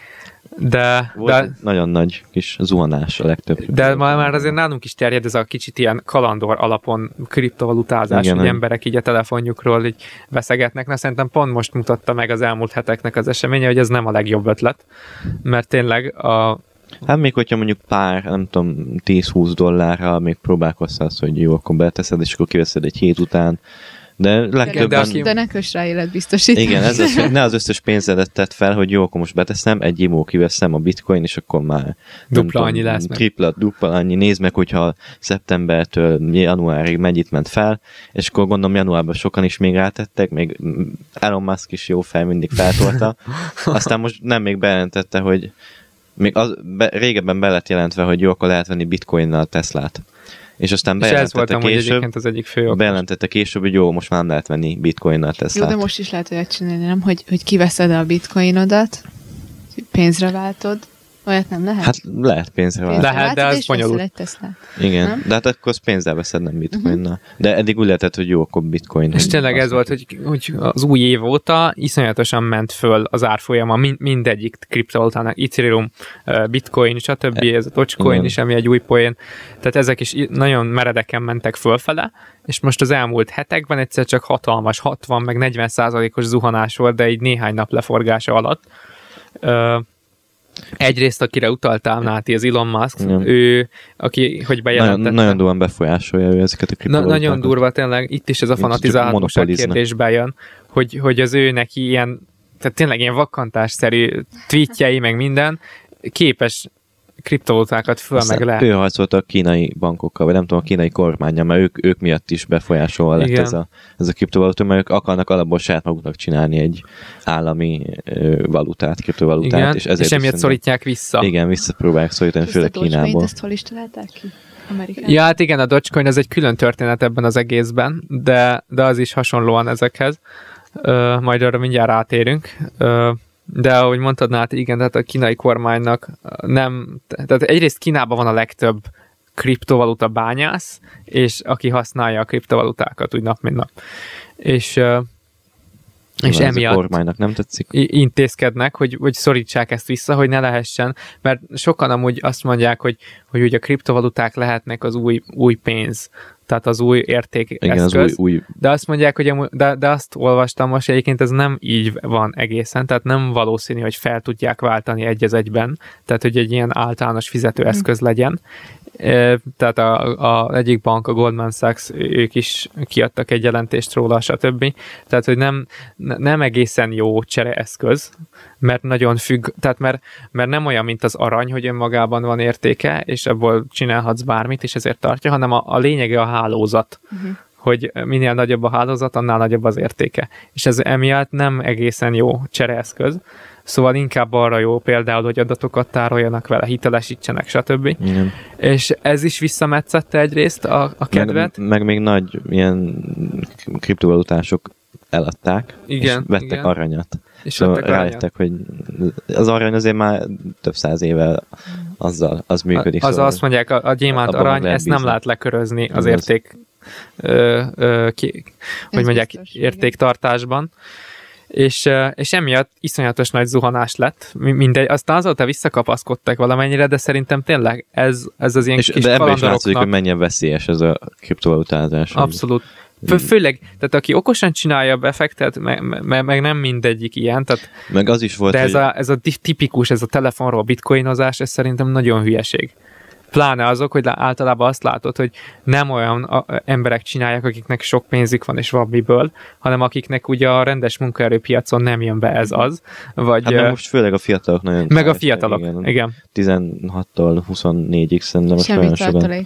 de, Volt de, nagyon nagy kis zuhanás a legtöbb. De már, már azért nálunk is terjed ez a kicsit ilyen kalandor alapon kriptovalutázás, Igen, hogy nem. emberek így a telefonjukról így veszegetnek. Na szerintem pont most mutatta meg az elmúlt heteknek az eseménye, hogy ez nem a legjobb ötlet, mert tényleg a, Hát még hogyha mondjuk pár, nem tudom, 10-20 dollárra még próbálkozsz hogy jó, akkor beteszed, és akkor kiveszed egy hét után, de legtöbben... De, aki... de ne kös rá életbiztosítást. Igen, ez az, hogy ne az összes pénzedet tett fel, hogy jó, akkor most beteszem, egy imó kiveszem a bitcoin, és akkor már dupla annyi lesz meg. Tripla, dupla annyi. Nézd meg, hogyha szeptembertől januárig mennyit ment fel, és akkor gondolom januárban sokan is még rátettek, még Elon Musk is jó fel, mindig feltolta. Aztán most nem még bejelentette, hogy még az, be, régebben be lett jelentve, hogy jó, akkor lehet venni bitcoinnal Teslát és aztán bejelentette és később, az egyik fő bejelentette később, hogy jó, most már nem lehet venni bitcoinnal tesla Jó, de most is lehet olyat csinálni, nem? Hogy, hogy kiveszed a bitcoinodat, pénzre váltod, Olyat nem lehet? Hát lehet pénzre váltani. Lehet, de az bonyolult. Igen, nem? de hát akkor az pénzzel veszed, nem bitcoinnal. Uh-huh. De eddig úgy lehetett, hogy jó, akkor bitcoin. És tényleg ez volt, hogy, hogy az új év óta iszonyatosan ment föl az árfolyama mind, mindegyik kriptovalutának, Ethereum, bitcoin, stb. Ez a Dogecoin Igen. is, ami egy új poén. Tehát ezek is nagyon meredeken mentek fölfele, és most az elmúlt hetekben egyszer csak hatalmas, 60 meg 40 százalékos zuhanás volt, de egy néhány nap leforgása alatt. Egyrészt, akire utaltál, Náti, az Elon Musk, Igen. ő, aki, hogy bejelentette. Nagyon, nagyon durván befolyásolja ő ezeket a. Na, Nagyon durva, tényleg, itt is ez a fanatizálhatóság kérdés bejön, hogy, hogy az ő neki ilyen, tehát tényleg ilyen vakkantásszerű tweetjei, meg minden, képes kriptovalutákat föl meg le. Ő harcolt a kínai bankokkal, vagy nem tudom, a kínai kormánya, mert ők, ők miatt is befolyásolva lett ez a, ez a kriptovaluta, mert ők akarnak alapból saját maguknak csinálni egy állami ö, valutát, kriptovalutát. Igen, és, ezért és emiatt szorítják vissza. Igen, visszapróbálják szorítani, főleg Kínából. Ezt hol is találták ki? Amerikában. Ja, hát igen, a Dogecoin ez egy külön történet ebben az egészben, de, de az is hasonlóan ezekhez. Ö, majd arra mindjárt rátérünk. Ö, de ahogy mondtad, hát igen, tehát a kínai kormánynak nem, tehát egyrészt Kínában van a legtöbb kriptovaluta bányász, és aki használja a kriptovalutákat úgy nap, mint nap. És és emiatt a kormánynak nem tetszik. intézkednek, hogy, hogy szorítsák ezt vissza, hogy ne lehessen, mert sokan amúgy azt mondják, hogy, hogy ugye a kriptovaluták lehetnek az új, új pénz, tehát az új értékeszköz. Igen, az új, új... De azt mondják, hogy de, de azt olvastam most, egyébként ez nem így van egészen, tehát nem valószínű, hogy fel tudják váltani egy az egyben, tehát hogy egy ilyen általános fizetőeszköz legyen, tehát a, a egyik bank, a Goldman Sachs, ők is kiadtak egy jelentést róla, stb. Tehát, hogy nem, nem egészen jó csereeszköz, mert nagyon függ, tehát mert, mert nem olyan, mint az arany, hogy önmagában van értéke, és ebből csinálhatsz bármit, és ezért tartja, hanem a, a lényege a hálózat. Uh-huh hogy minél nagyobb a hálózat, annál nagyobb az értéke. És ez emiatt nem egészen jó csereeszköz. Szóval inkább arra jó például, hogy adatokat tároljanak vele, hitelesítsenek, stb. Igen. És ez is visszametszette egyrészt a, a kedvet. Meg, meg még nagy ilyen kriptovalutások eladták, igen, és vettek igen. aranyat. És szóval rájöttek, hogy az arany azért már több száz éve azzal, az működik. Az szóval azt mondják, a, a gyémánt arany, ezt bízni. nem lehet lekörözni az érték, ö, ö, ki, hogy mondják, értéktartásban és, és emiatt iszonyatos nagy zuhanás lett, mindegy, aztán azóta visszakapaszkodtak valamennyire, de szerintem tényleg ez, ez az ilyen és kis De ebben is látszik, hogy mennyien veszélyes ez a kriptovalutázás. Abszolút. Fő, főleg, tehát aki okosan csinálja a befektet, meg, meg, meg nem mindegyik ilyen, tehát meg az is volt, de ez, hogy... a, ez a tipikus, ez a telefonról bitcoinozás, ez szerintem nagyon hülyeség. Pláne azok, hogy általában azt látod, hogy nem olyan emberek csinálják, akiknek sok pénzük van és van miből, hanem akiknek ugye a rendes munkaerőpiacon nem jön be ez az. Vagy, hát most főleg a fiatalok nagyon Meg a fiatalok, igen. igen. 16-tól 24-ig szerintem most Semmi sokan.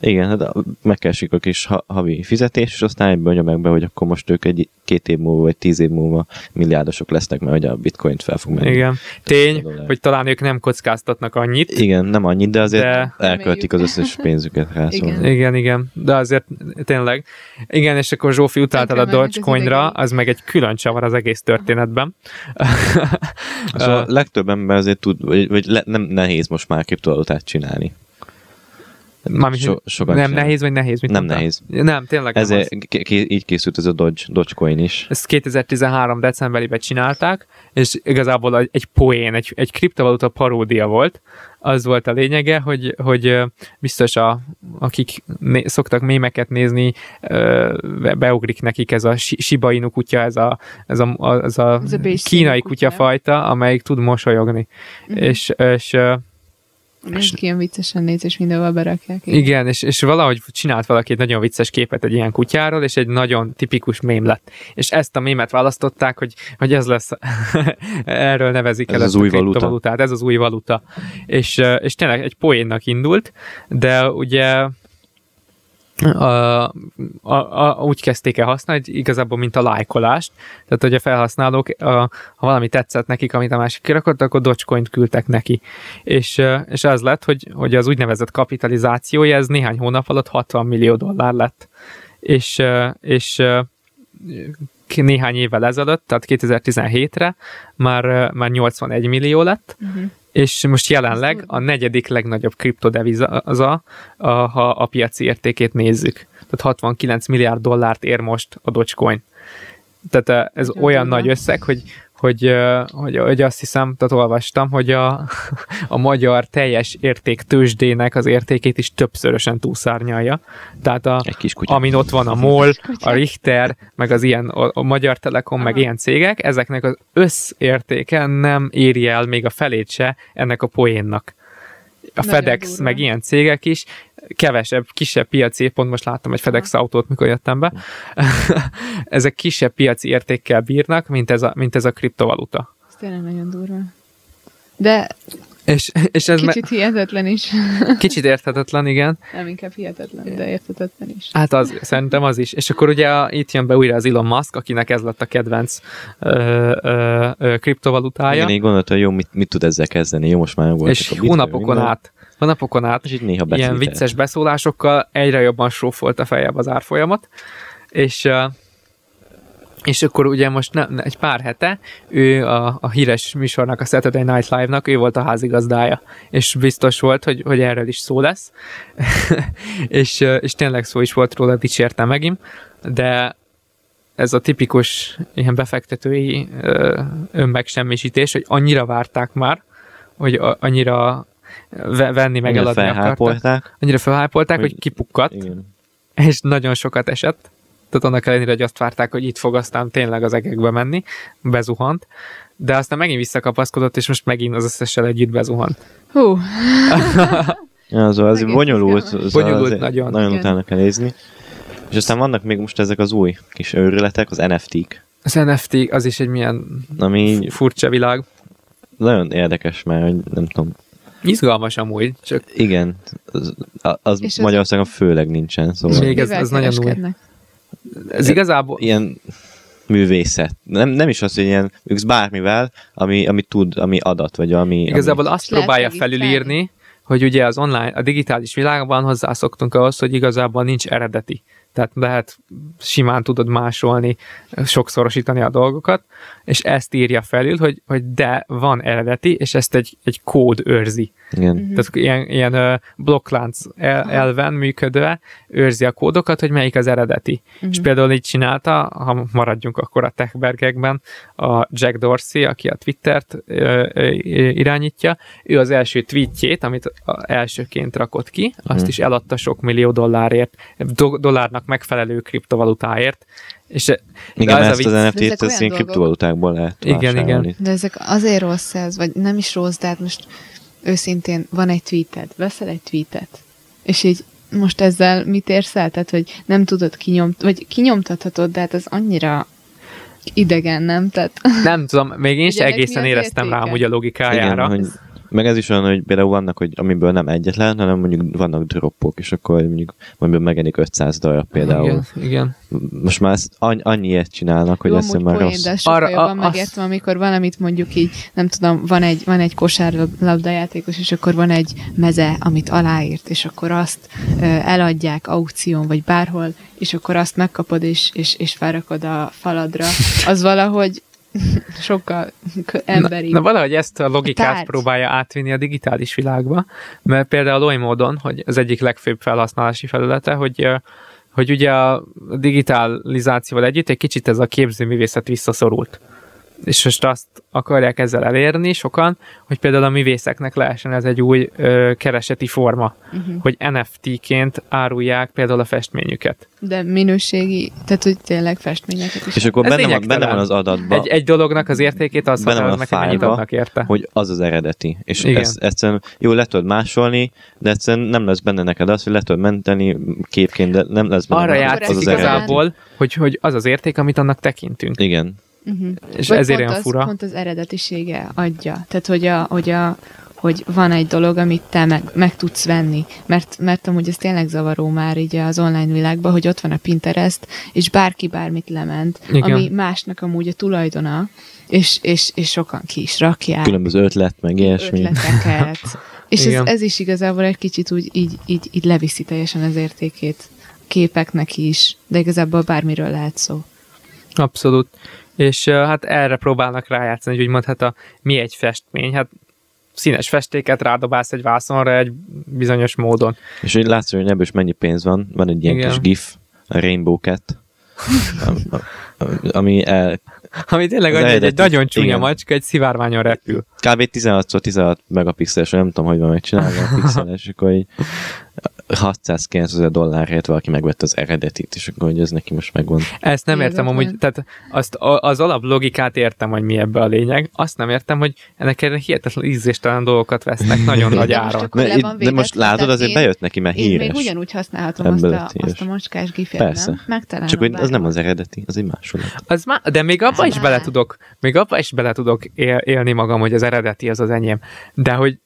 Igen, hát megkeresik a kis havi fizetés, és aztán egyből nyomják be, hogy akkor most ők egy két év múlva, vagy tíz év múlva milliárdosok lesznek, mert ugye a bitcoint fel fog menni. Igen. Tény, hogy talán ők nem kockáztatnak annyit. Igen, nem annyit, de azért de... elköltik az összes pénzüket rá. Igen. Szóval. igen, igen, de azért tényleg. Igen, és akkor Zsófi utáltál a Dogecoinra, az meg egy külön csavar az egész történetben. szóval a legtöbb ember azért tud, vagy, vagy le, nem nehéz most már kriptovalutát csinálni. Mármint, so, sokan nem sem. nehéz, vagy nehéz? Mit nem mondtam? nehéz. Nem, tényleg ez nem az. így készült ez a Dodge, Dogecoin is. Ezt 2013 decemberében csinálták, és igazából egy poén, egy, egy kriptovaluta paródia volt. Az volt a lényege, hogy, hogy biztos a, akik né, szoktak mémeket nézni, beugrik nekik ez a Shiba Inu kutya, ez a, ez a, ez a, ez a kínai kutyafajta, amelyik tud mosolyogni. Uh-huh. És, és Mindenki ilyen viccesen néz, és mindenhol berakják. Igen, igen és, és valahogy csinált valaki egy nagyon vicces képet egy ilyen kutyáról, és egy nagyon tipikus mém lett. És ezt a mémet választották, hogy, hogy ez lesz, erről nevezik ez el az új valuta. valutát, ez az új valuta. És, és tényleg egy poénnak indult, de ugye a, a, a, úgy kezdték el használni, hogy igazából mint a lájkolást, tehát hogy a felhasználók, a, ha valami tetszett nekik, amit a másik kirakott, akkor Dogecoin-t küldtek neki. És, és az lett, hogy, hogy az úgynevezett kapitalizációja, ez néhány hónap alatt 60 millió dollár lett. És, és néhány évvel ezelőtt, tehát 2017-re már, már 81 millió lett, uh-huh és most jelenleg a negyedik legnagyobb kriptodeviza ha a piaci értékét nézzük. Tehát 69 milliárd dollárt ér most a Dogecoin. Tehát eh, ez olyan nagy összeg, hogy, hogy, hogy, hogy azt hiszem, tehát olvastam, hogy a, a magyar teljes érték tőzsdének az értékét is többszörösen túlszárnyalja. Tehát a, amin ott van a MOL, a Richter, meg az ilyen a, a Magyar Telekom, meg ilyen cégek, ezeknek az összértéke nem éri el még a felét se ennek a poénnak. A Nagyon FedEx, durva. meg ilyen cégek is, kevesebb, kisebb piaci, pont most láttam egy FedEx autót, mikor jöttem be, ezek kisebb piaci értékkel bírnak, mint ez a, mint ez a kriptovaluta. Ez tényleg nagyon durva. De és, és ez kicsit me- hihetetlen is. Kicsit érthetetlen, igen. Nem inkább hihetetlen, de érthetetlen is. Hát az, szerintem az is. És akkor ugye itt jön be újra az Elon Musk, akinek ez lett a kedvenc ö, ö, ö, kriptovalutája. Én gondoltam, hogy jó, mit, mit tud ezzel kezdeni, jó, most már volt. És a hónapokon minden. át hónapokon át és így néha ilyen vicces beszólásokkal egyre jobban srófolt a fejebb az árfolyamat, és és akkor ugye most ne, egy pár hete ő a, a híres műsornak, a Saturday Night Live-nak, ő volt a házigazdája, és biztos volt, hogy, hogy erről is szó lesz, és, és tényleg szó is volt róla, dicsérte megint, de ez a tipikus ilyen befektetői önmegsemmisítés, hogy annyira várták már, hogy annyira venni, meg eladni akartak. Annyira felhápolták, hogy, hogy kipukkadt, igen. és nagyon sokat esett. Tehát annak ellenére, hogy azt várták, hogy itt fog aztán tényleg az egekbe menni, bezuhant, de aztán megint visszakapaszkodott, és most megint az összessel együtt bezuhant. Hú. ja, az, az bonyolult, az bonyolult az nagyon. Nagyon Igen. utána kell nézni. És aztán vannak még most ezek az új kis őrületek, az NFT-k. Az NFT, az is egy milyen Ami furcsa világ. Nagyon érdekes, mert nem tudom, Izgalmas amúgy, csak... Igen, az, az Magyarországon az... főleg nincsen, szóval... Még ez, ez nagyon új. Ez igazából... Ilyen művészet. Nem, nem is az, hogy ilyen, ők bármivel, ami, ami tud, ami adat, vagy ami... Igazából ami... azt próbálja felülírni, hogy ugye az online, a digitális világban hozzászoktunk ahhoz, hogy igazából nincs eredeti. Tehát lehet simán tudod másolni, sokszorosítani a dolgokat, és ezt írja felül, hogy, hogy de van eredeti, és ezt egy, egy kód őrzi. Igen. Uh-huh. Tehát ilyen, ilyen blokklánc el, elven működve őrzi a kódokat, hogy melyik az eredeti. Uh-huh. És például így csinálta, ha maradjunk akkor a techbergekben, a Jack Dorsey, aki a Twittert ö, ö, irányítja, ő az első tweetjét, amit elsőként rakott ki, azt uh-huh. is eladta sok millió dollárért, do, dollárnak megfelelő kriptovalutáért, és igen, ezt az NFT-t az ilyen kriptovalutákból lehet Igen, igen. De ezek azért rossz ez, vagy nem is rossz, de hát most őszintén van egy tweeted, veszel egy tweetet, és így most ezzel mit érsz el? Tehát, hogy nem tudod kinyomt, vagy kinyomtathatod, de hát az annyira idegen, nem? Tehát... Nem tudom, még én is egészen éreztem értéke? rá hogy a logikájára. Igen, hogy meg ez is olyan, hogy például vannak, hogy amiből nem egyetlen, hanem mondjuk vannak droppok, és akkor mondjuk amiből megjelenik 500 darab például. Igen, igen. Most már ezt annyi, annyi ilyet csinálnak, hogy ezt már rossz. De sokkal Arra, jobban a, megértem, amikor valamit mondjuk így, nem tudom, van egy, van egy kosárlabdajátékos, és akkor van egy meze, amit aláírt, és akkor azt ö, eladják aukción, vagy bárhol, és akkor azt megkapod, és, és, és felrakod a faladra. Az valahogy sokkal emberi. Na, na valahogy ezt a logikát Tárgy. próbálja átvinni a digitális világba, mert például oly módon, hogy az egyik legfőbb felhasználási felülete, hogy hogy ugye a digitalizációval együtt egy kicsit ez a képzőművészet visszaszorult és most azt akarják ezzel elérni sokan, hogy például a művészeknek lehessen ez egy új ö, kereseti forma, uh-huh. hogy NFT-ként árulják például a festményüket. De minőségi, tehát hogy tényleg festményeket is. És akkor benne van, benne van az adatban. Egy, egy dolognak az értékét az benne van a fájlba, érte. hogy az az eredeti. És Igen. ezt egyszerűen jó le tudod másolni, de egyszerűen nem lesz benne neked az, hogy le tudod menteni képként, de nem lesz benne Arra játszik az, az igazából, hogy, hogy az az érték, amit annak tekintünk. Igen. Uh-huh. És Vagy ezért olyan az, fura. Pont az eredetisége adja. Tehát, hogy, a, hogy, a, hogy van egy dolog, amit te meg, meg tudsz venni. Mert, mert amúgy ez tényleg zavaró már így az online világban, hogy ott van a Pinterest, és bárki bármit lement, Igen. ami másnak amúgy a tulajdona, és, és, és sokan ki is rakják. Különböző ötlet, meg ilyesmi. Ötleteket. és ez, ez is igazából egy kicsit úgy így, így, így leviszi teljesen az értékét képeknek is, de igazából bármiről lehet szó. Abszolút és hát erre próbálnak rájátszani, hogy úgymond hát a, mi egy festmény, hát színes festéket rádobálsz egy vászonra egy bizonyos módon. És hogy látszik, hogy ebből is mennyi pénz van, van egy ilyen Igen. kis gif, a Rainbow Cat, ami el, ami tényleg annyi, egy, egy nagyon csúnya igen. macska, egy szivárványon repül. Kb. 16x16 megapixeles, nem tudom, hogy van megcsinálva a pixeles, akkor így 690 ezer dollárért valaki megvette az eredetit, és akkor hogy ez neki most megvan. Ezt nem értem Én amúgy, tehát azt, az alap logikát értem, hogy mi ebbe a lényeg, azt nem értem, hogy ennek erre hihetetlen ízléstelen dolgokat vesznek nagyon nagy áron. De, de, de most látod, azért én, bejött neki, mert híres. Én még ugyanúgy használhatom azt a, azt a macskás gifet, Persze. nem? Csak hogy az nem az eredeti, az egy másolat. Az má, de még abba is bele tudok, még abba is bele tudok él, élni magam, hogy az eredeti az az enyém. De hogy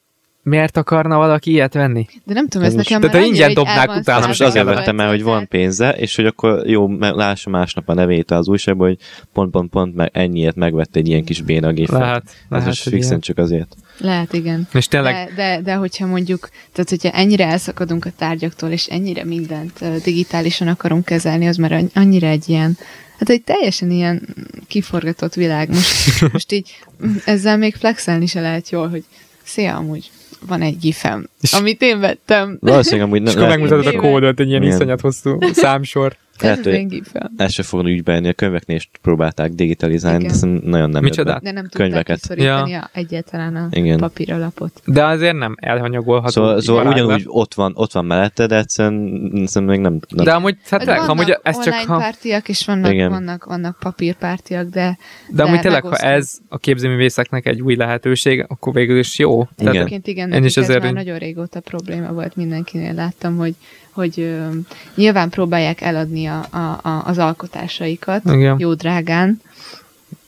miért akarna valaki ilyet venni? De nem tudom, ez nekem Tehát ha ingyen dobnák utána, most azért vettem el, hogy van pénze, és hogy akkor jó, lássa másnap a nevét az újságban, hogy pont, pont, pont, meg ennyiért megvett egy ilyen kis bénagéfet. Lehet, Ez lehet, most fixen csak azért. Lehet, igen. És tényleg... De, de, de hogyha mondjuk, tehát hogyha ennyire elszakadunk a tárgyaktól, és ennyire mindent digitálisan akarunk kezelni, az már annyira egy ilyen Hát egy teljesen ilyen kiforgatott világ. Most, most így ezzel még flexelni se lehet jól, hogy szia, amúgy van egy gifem, amit én vettem. Valószínűleg amúgy nem. És akkor megmutatod a kódot, egy ilyen iszonyat hosszú számsor. Lehet, hogy el se fognak úgy bejönni, a könyveknél is próbálták digitalizálni, de nagyon nem Micsoda? De nem könyveket. ja. egyáltalán a Igen. papíralapot. De azért nem elhanyagolható. Szóval, szóval ugyanúgy ott van, ott van mellette, de egyszerűen, egyszerűen még nem, nem. De amúgy, hát vannak amúgy ez csak... Ha... pártiak, és vannak, Igen. vannak, vannak papírpártiak, de... De, de amúgy tényleg, ha ez a képzőművészeknek egy új lehetőség, akkor végül is jó. Igen. Tehát, igen, én is ez már nagyon régóta probléma volt mindenkinél. Láttam, hogy hogy ö, nyilván próbálják eladni a, a, a, az alkotásaikat Igen. jó drágán,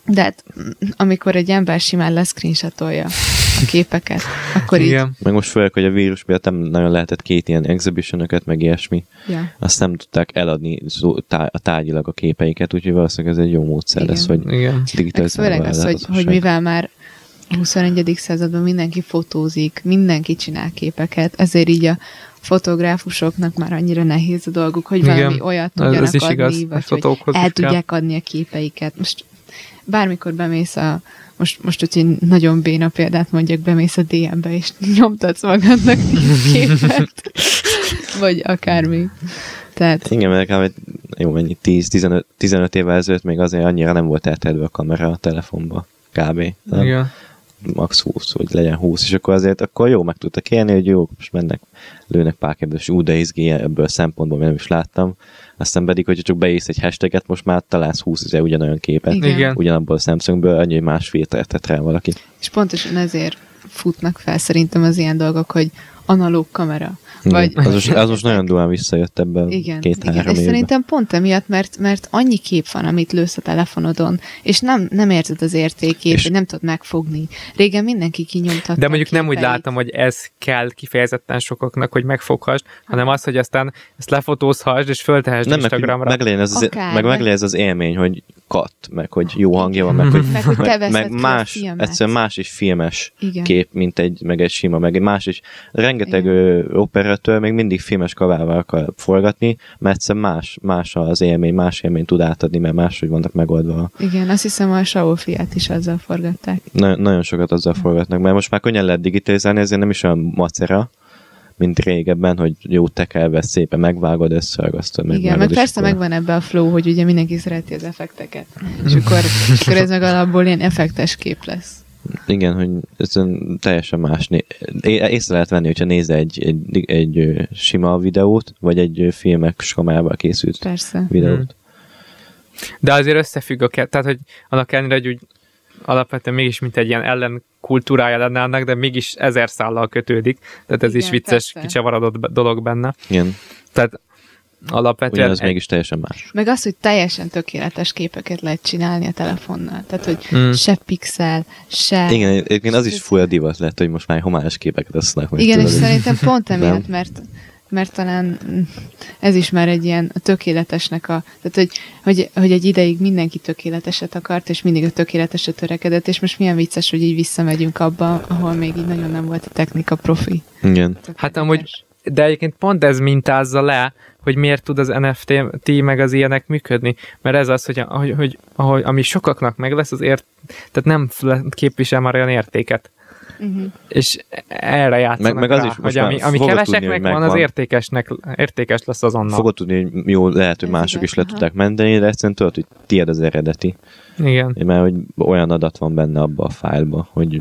de hát amikor egy ember simán leszcreenshotolja a képeket, akkor Igen. így... Meg most főleg, hogy a vírus miatt nem nagyon lehetett két ilyen exhibitionöket, meg ilyesmi. Ja. Azt nem tudták eladni a tárgyilag a képeiket, úgyhogy valószínűleg ez egy jó módszer Igen. lesz, hogy digitalizálni. Főleg az, hogy, hogy mivel már 21. században mindenki fotózik, mindenki csinál képeket, ezért így a fotográfusoknak már annyira nehéz a dolguk, hogy Igen, valami olyat tudjanak ez is adni, igaz, vagy hogy el tudják kell. adni a képeiket. Most bármikor bemész a most, most hogy én nagyon béna példát mondjak, bemész a DM-be, és nyomtatsz magadnak képet, vagy akármi. Tehát... Igen, mert jó, mennyi, 10-15 15 évvel ezelőtt még azért annyira nem volt elterjedve a kamera a telefonba, kb. Nem? Igen max 20, hogy legyen 20, és akkor azért akkor jó meg tudtak élni, hogy jó, most mennek, lőnek pár kérdés, ú, de izgi ebből a szempontból, nem is láttam. Aztán pedig, hogyha csak beész egy hashtaget, most már találsz 20 ugyanolyan képet, Igen. ugyanabból a Samsungből, annyi, hogy más filtert tett rá valaki. És pontosan ezért futnak fel szerintem az ilyen dolgok, hogy analóg kamera. Vagy, az, most, az most nagyon durván visszajött ebben igen, két-három igen, és szerintem pont emiatt, mert, mert annyi kép van, amit lősz a telefonodon, és nem, nem érzed az értékét, és nem tudod megfogni. Régen mindenki kinyomtatta De mondjuk nem úgy látom, hogy ez kell kifejezetten sokaknak, hogy megfoghass, hanem az, hogy aztán ezt lefotózhass, és föltehessd nem, Instagramra. Meg, meg, az, Akár, meg, meg, meg ez az élmény, hogy kat, meg hogy jó hangja van, meg hogy, meg, hogy meg, meg más, egyszerűen más is filmes Igen. kép, mint egy, meg egy sima, meg egy más is. Rengeteg operatőr még mindig filmes kavával akar forgatni, mert egyszerűen más, más az élmény, más élmény tud átadni, mert máshogy vannak megoldva. Igen, azt hiszem a Saul fiát is azzal forgatták. Na, nagyon sokat azzal forgatnak, mert most már könnyen lehet digitalizálni, ezért nem is olyan macera, mint régebben, hogy jó tekelve szépen megvágod, összeagasztod. Meg Igen, meg persze akkor... megvan ebbe a flow, hogy ugye mindenki szereti az effekteket. És akkor, és akkor ez meg alapból ilyen effektes kép lesz. Igen, hogy ez teljesen más. Észre lehet venni, hogyha nézze egy, egy, egy sima videót, vagy egy filmek kamerával készült Persze. videót. Hmm. De azért összefügg a kettő, tehát hogy annak ellenére, hogy úgy alapvetően mégis mint egy ilyen ellen kultúrája lenne annak, de mégis ezer szállal kötődik, tehát ez Igen, is vicces, persze. kicsavarodott dolog benne. Igen. Tehát alapvetően... az egy... mégis teljesen más. Meg az, hogy teljesen tökéletes képeket lehet csinálni a telefonnal. Tehát, hogy hmm. se pixel, se... Igen, egyébként az is full divat lett, hogy most már homályos képeket használnak. Igen, és szerintem pont emiatt, mert mert talán ez is már egy ilyen a tökéletesnek a, tehát hogy, hogy, hogy egy ideig mindenki tökéleteset akart, és mindig a tökéleteset törekedett, és most milyen vicces, hogy így visszamegyünk abba, ahol még így nagyon nem volt a technika profi. Igen. Tökéletes. Hát amúgy, de egyébként pont ez mintázza le, hogy miért tud az NFT meg az ilyenek működni, mert ez az, hogy, hogy, hogy, hogy ami sokaknak meg lesz, az ért, tehát nem képvisel már olyan értéket. Uh-huh. És erre játszanak meg, meg az rá, is, hogy ami, ami keveseknek van, az értékesnek, értékes lesz azonnal. Fogod tudni, hogy jó, lehet, hogy mások is le tudták menteni, de egyszerűen tudod, hogy tiéd az eredeti. Igen. Mert hogy olyan adat van benne abba a fájlba, hogy,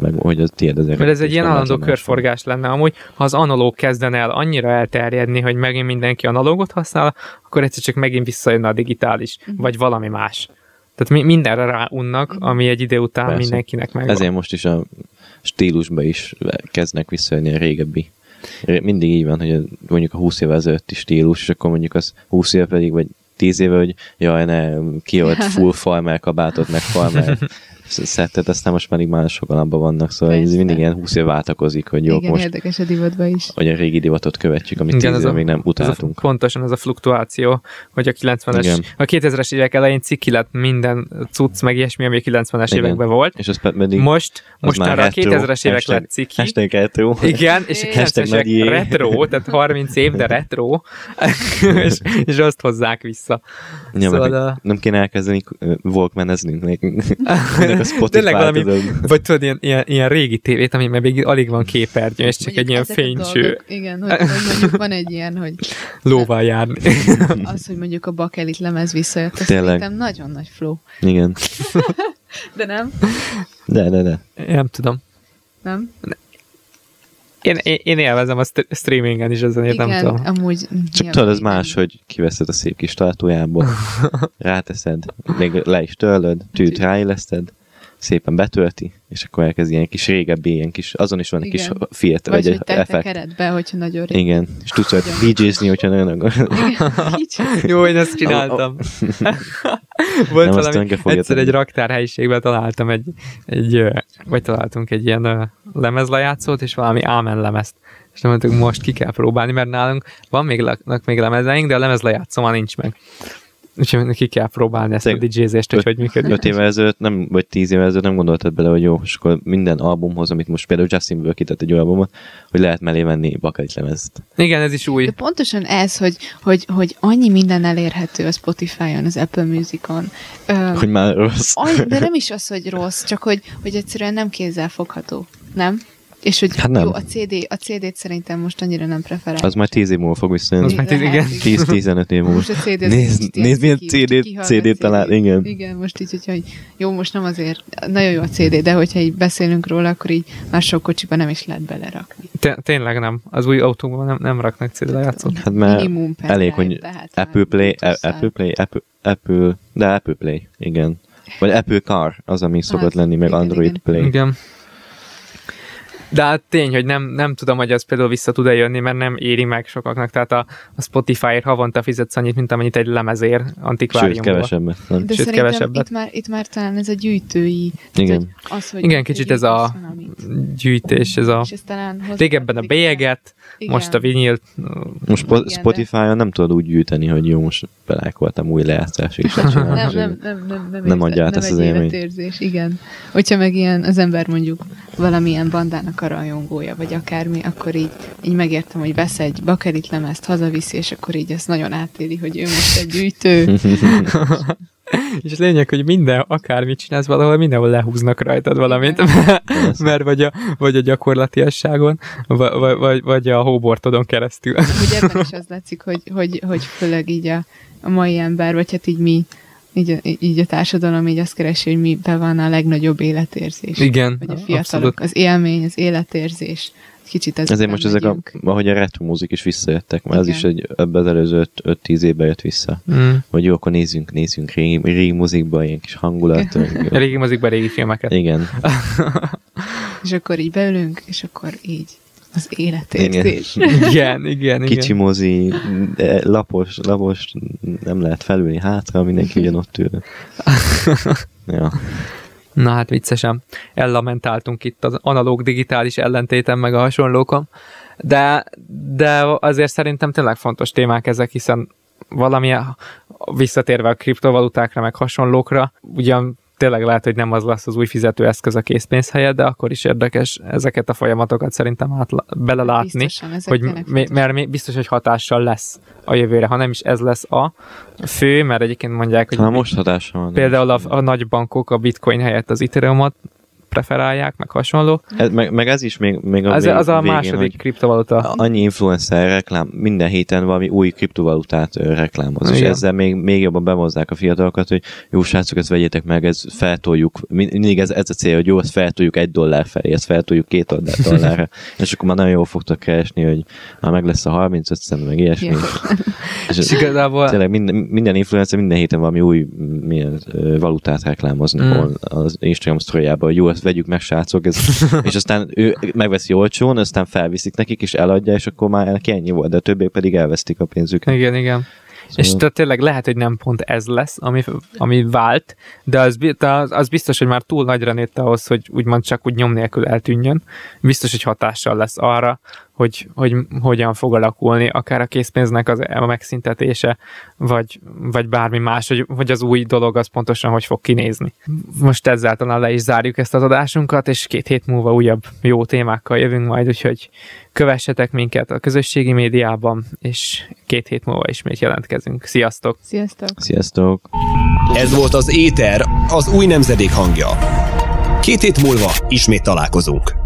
meg, hogy az tiéd az eredeti. Mert ez egy ilyen állandó körforgás lenne. Amúgy, ha az analóg kezdene el annyira elterjedni, hogy megint mindenki analógot használ, akkor egyszer csak megint visszajönne a digitális, uh-huh. vagy valami más. Tehát mindenre ráunnak, mhm. ami egy idő után Persze. mindenkinek megvan. Ezért most is a stílusba is kezdnek visszajönni a régebbi. Mindig így van, hogy mondjuk a 20 évvel ezelőtti stílus, és akkor mondjuk az 20 év pedig, vagy 10 éve, hogy jaj, ne, kiölt full farmer kabátot, meg farmer szettet, aztán most már sokan abban vannak, szóval Persze. ez mindig ilyen 20 év váltakozik, hogy jó, Igen, most érdekes a divatba is. Hogy a régi divatot követjük, amit Igen, 10 éve még nem utáltunk. Ez a, pontosan ez a fluktuáció, hogy a 90-es, Igen. a 2000-es évek elején ciki lett minden cucc, meg ilyesmi, ami a 90-es Igen. években volt. És az pedig most, most már a 2000-es évek lett ciki. Hashtag retro. Igen, és a 90-es évek retro, tehát 30 év, de retro, és, és azt hozzák vissza. Ja, szóval a... Nem kéne elkezdeni a Spotify, Tényleg valami, vagy tudod, ilyen, ilyen, ilyen régi tévét, ami még alig van képernyő, és csak mondjuk egy ilyen fénycső. Dolgok, igen, hogy, hogy mondjuk van egy ilyen, hogy... Lóval járni. Az, hogy mondjuk a bakelit lemez visszajött, az szerintem nagyon nagy flow. Igen. de nem? De, de, de. Én nem tudom. Nem? Én, én, én élvezem a streamingen is, azért Igen, nem tudom. amúgy... Csak tudod, ez más, hogy kiveszed a szép kis tartójából, ráteszed, még le is törlöd, tűt ráéleszted, szépen betölti, és akkor elkezd ilyen kis régebbi, ilyen kis, azon is van egy kis filter, vagy, vagy egy effekt. keretbe, hogyha nagyon régen. Igen, és tudsz hogy DJ-zni, hogyha nagyon akar. Jó, én ezt csináltam. Volt Nem, valami, egyszer egy raktárhelyiségben találtam egy, egy, vagy találtunk egy ilyen lemezlejátszót, és valami ámen lemezt. És nem mondtuk, most ki kell próbálni, mert nálunk van még, még lemezeink, de a lemezlejátszó már nincs meg. Úgyhogy ki kell próbálni ezt a DJ-zést, hogy hogy működik. 5 évvel ezelőtt, nem, vagy 10 évvel ezelőtt nem gondoltad bele, hogy jó, és akkor minden albumhoz, amit most például Justin Bieber kitett egy albumot, hogy lehet mellé venni bakalit lemezt. Igen, ez is új. De pontosan ez, hogy, hogy, hogy annyi minden elérhető a Spotify-on, az Apple Music-on. hogy már rossz. Annyi, de nem is az, hogy rossz, csak hogy, hogy egyszerűen nem kézzel fogható. Nem? És hogy hát nem. jó, a, CD, a CD-t szerintem most annyira nem preferál. Az majd 10 év múlva fog visszajönni. Az majd tíz, igen. 10-15 év múlva. Most a CD nézd, nézd milyen CD-t CD talál, igen. Igen, most így, hogyha jó, most nem azért, nagyon jó a CD, de hogyha így beszélünk róla, akkor így már sok kocsiba nem is lehet belerakni. Tényleg nem. Az új autóban nem, nem raknak CD lejátszót. Hát mert elég, hogy Apple Play, Apple Play, Apple, Apple, de Apple Play, igen. Vagy Apple Car, az, ami szokott lenni, meg Android Play. Igen. De hát tény, hogy nem, nem tudom, hogy az például vissza tud-e jönni, mert nem éri meg sokaknak. Tehát a, a Spotify-ért havonta fizetsz annyit, mint amennyit egy lemezér antikváriumban. Sőt, kevesebbet. Nem? De Sőt, kevesebbet. Itt már, itt már talán ez a gyűjtői. Igen. Az, hogy Igen, kicsit ez a gyűjtés, ez a... Régebben a bélyeget, most a vinyl. Most Spotify-on nem tudod úgy gyűjteni, hogy jó, most belákoltam új lejátszás is. nem, nem, nem, nem, nem, nem, nem adja át ezt az élményt. igen. Hogyha meg ilyen az ember mondjuk valamilyen bandának a rajongója, vagy akármi, akkor így, így megértem, hogy vesz egy bakelit lemezt, hazaviszi, és akkor így ezt nagyon átéli, hogy ő most egy gyűjtő. és lényeg, hogy minden, akármit csinálsz valahol, mindenhol lehúznak rajtad valamit, mert vagy a, vagy a gyakorlatiasságon, vagy, vagy, vagy a hóbortodon keresztül. Ugye ebben is az látszik, hogy, hogy, hogy főleg így a, a mai ember, vagy hát így mi így, így a társadalom így azt keresi, hogy miben van a legnagyobb életérzés. Igen, Vagy a fiatalok, abszolút. az élmény, az életérzés. Kicsit ez Ezért most ezek a, ahogy a retro múzik is visszajöttek, mert Igen. az is egy, ebbe az előző 5-10 évben jött vissza. Mm. Hogy jó, akkor nézzünk, nézzünk régi, régi muzikba, ilyen kis hangulat. régi muzikba, régi filmeket. Igen. és akkor így beülünk, és akkor így az életérzés. Igen, igen, igen. Kicsi mozi, lapos, lapos, nem lehet felülni hátra, mindenki ugyanott ül. ja. Na hát viccesen, ellamentáltunk itt az analóg digitális ellentéten meg a hasonlókon, de, de azért szerintem tényleg fontos témák ezek, hiszen valamilyen visszatérve a kriptovalutákra meg hasonlókra, ugyan tényleg lehet, hogy nem az lesz az új fizetőeszköz a készpénz helyett, de akkor is érdekes ezeket a folyamatokat szerintem át, belelátni, hogy m- mert biztos, hogy hatással lesz a jövőre, ha nem is ez lesz a fő, mert egyébként mondják, hogy ha most hatással van. Például a, a nagy bankok a bitcoin helyett az Ethereumot preferálják, meg hasonló. Ez, meg, meg ez is még, még a, ez, vég, az a végén, második kriptovaluta. Annyi influencer reklám, minden héten valami új kriptovalutát reklámoz, Igen. és ezzel még, még jobban bemozzák a fiatalokat, hogy jó srácok, ezt vegyétek meg, ez feltoljuk, mindig ez, ez a cél, hogy jó, ezt feltoljuk egy dollár felé, ezt feltoljuk két dollárra, és akkor már nagyon jól fogtok keresni, hogy már meg lesz a 35 cent, meg ilyesmi. és, és igazából... Tényleg minden, minden influencer minden héten valami új milyen, valutát reklámoznak mm. az Instagram sztoriában, hogy jó, ezt vegyük meg, srácok, ez, és aztán ő megveszi olcsón, aztán felviszik nekik, és eladja, és akkor már neki ennyi volt, de a többiek pedig elvesztik a pénzüket. Igen, igen. Szóval... És tehát tényleg lehet, hogy nem pont ez lesz, ami, ami vált, de az, de az, biztos, hogy már túl nagyra nőtte ahhoz, hogy úgymond csak úgy nyom nélkül eltűnjön. Biztos, hogy hatással lesz arra, hogy, hogy hogyan fog alakulni, akár a készpénznek az, a megszintetése, vagy, vagy bármi más, hogy, hogy az új dolog az pontosan hogy fog kinézni. Most ezzel talán le is zárjuk ezt az adásunkat, és két hét múlva újabb jó témákkal jövünk majd, úgyhogy kövessetek minket a közösségi médiában, és két hét múlva ismét jelentkezünk. Sziasztok! Sziasztok! Sziasztok! Ez volt az Éter, az új nemzedék hangja. Két hét múlva ismét találkozunk.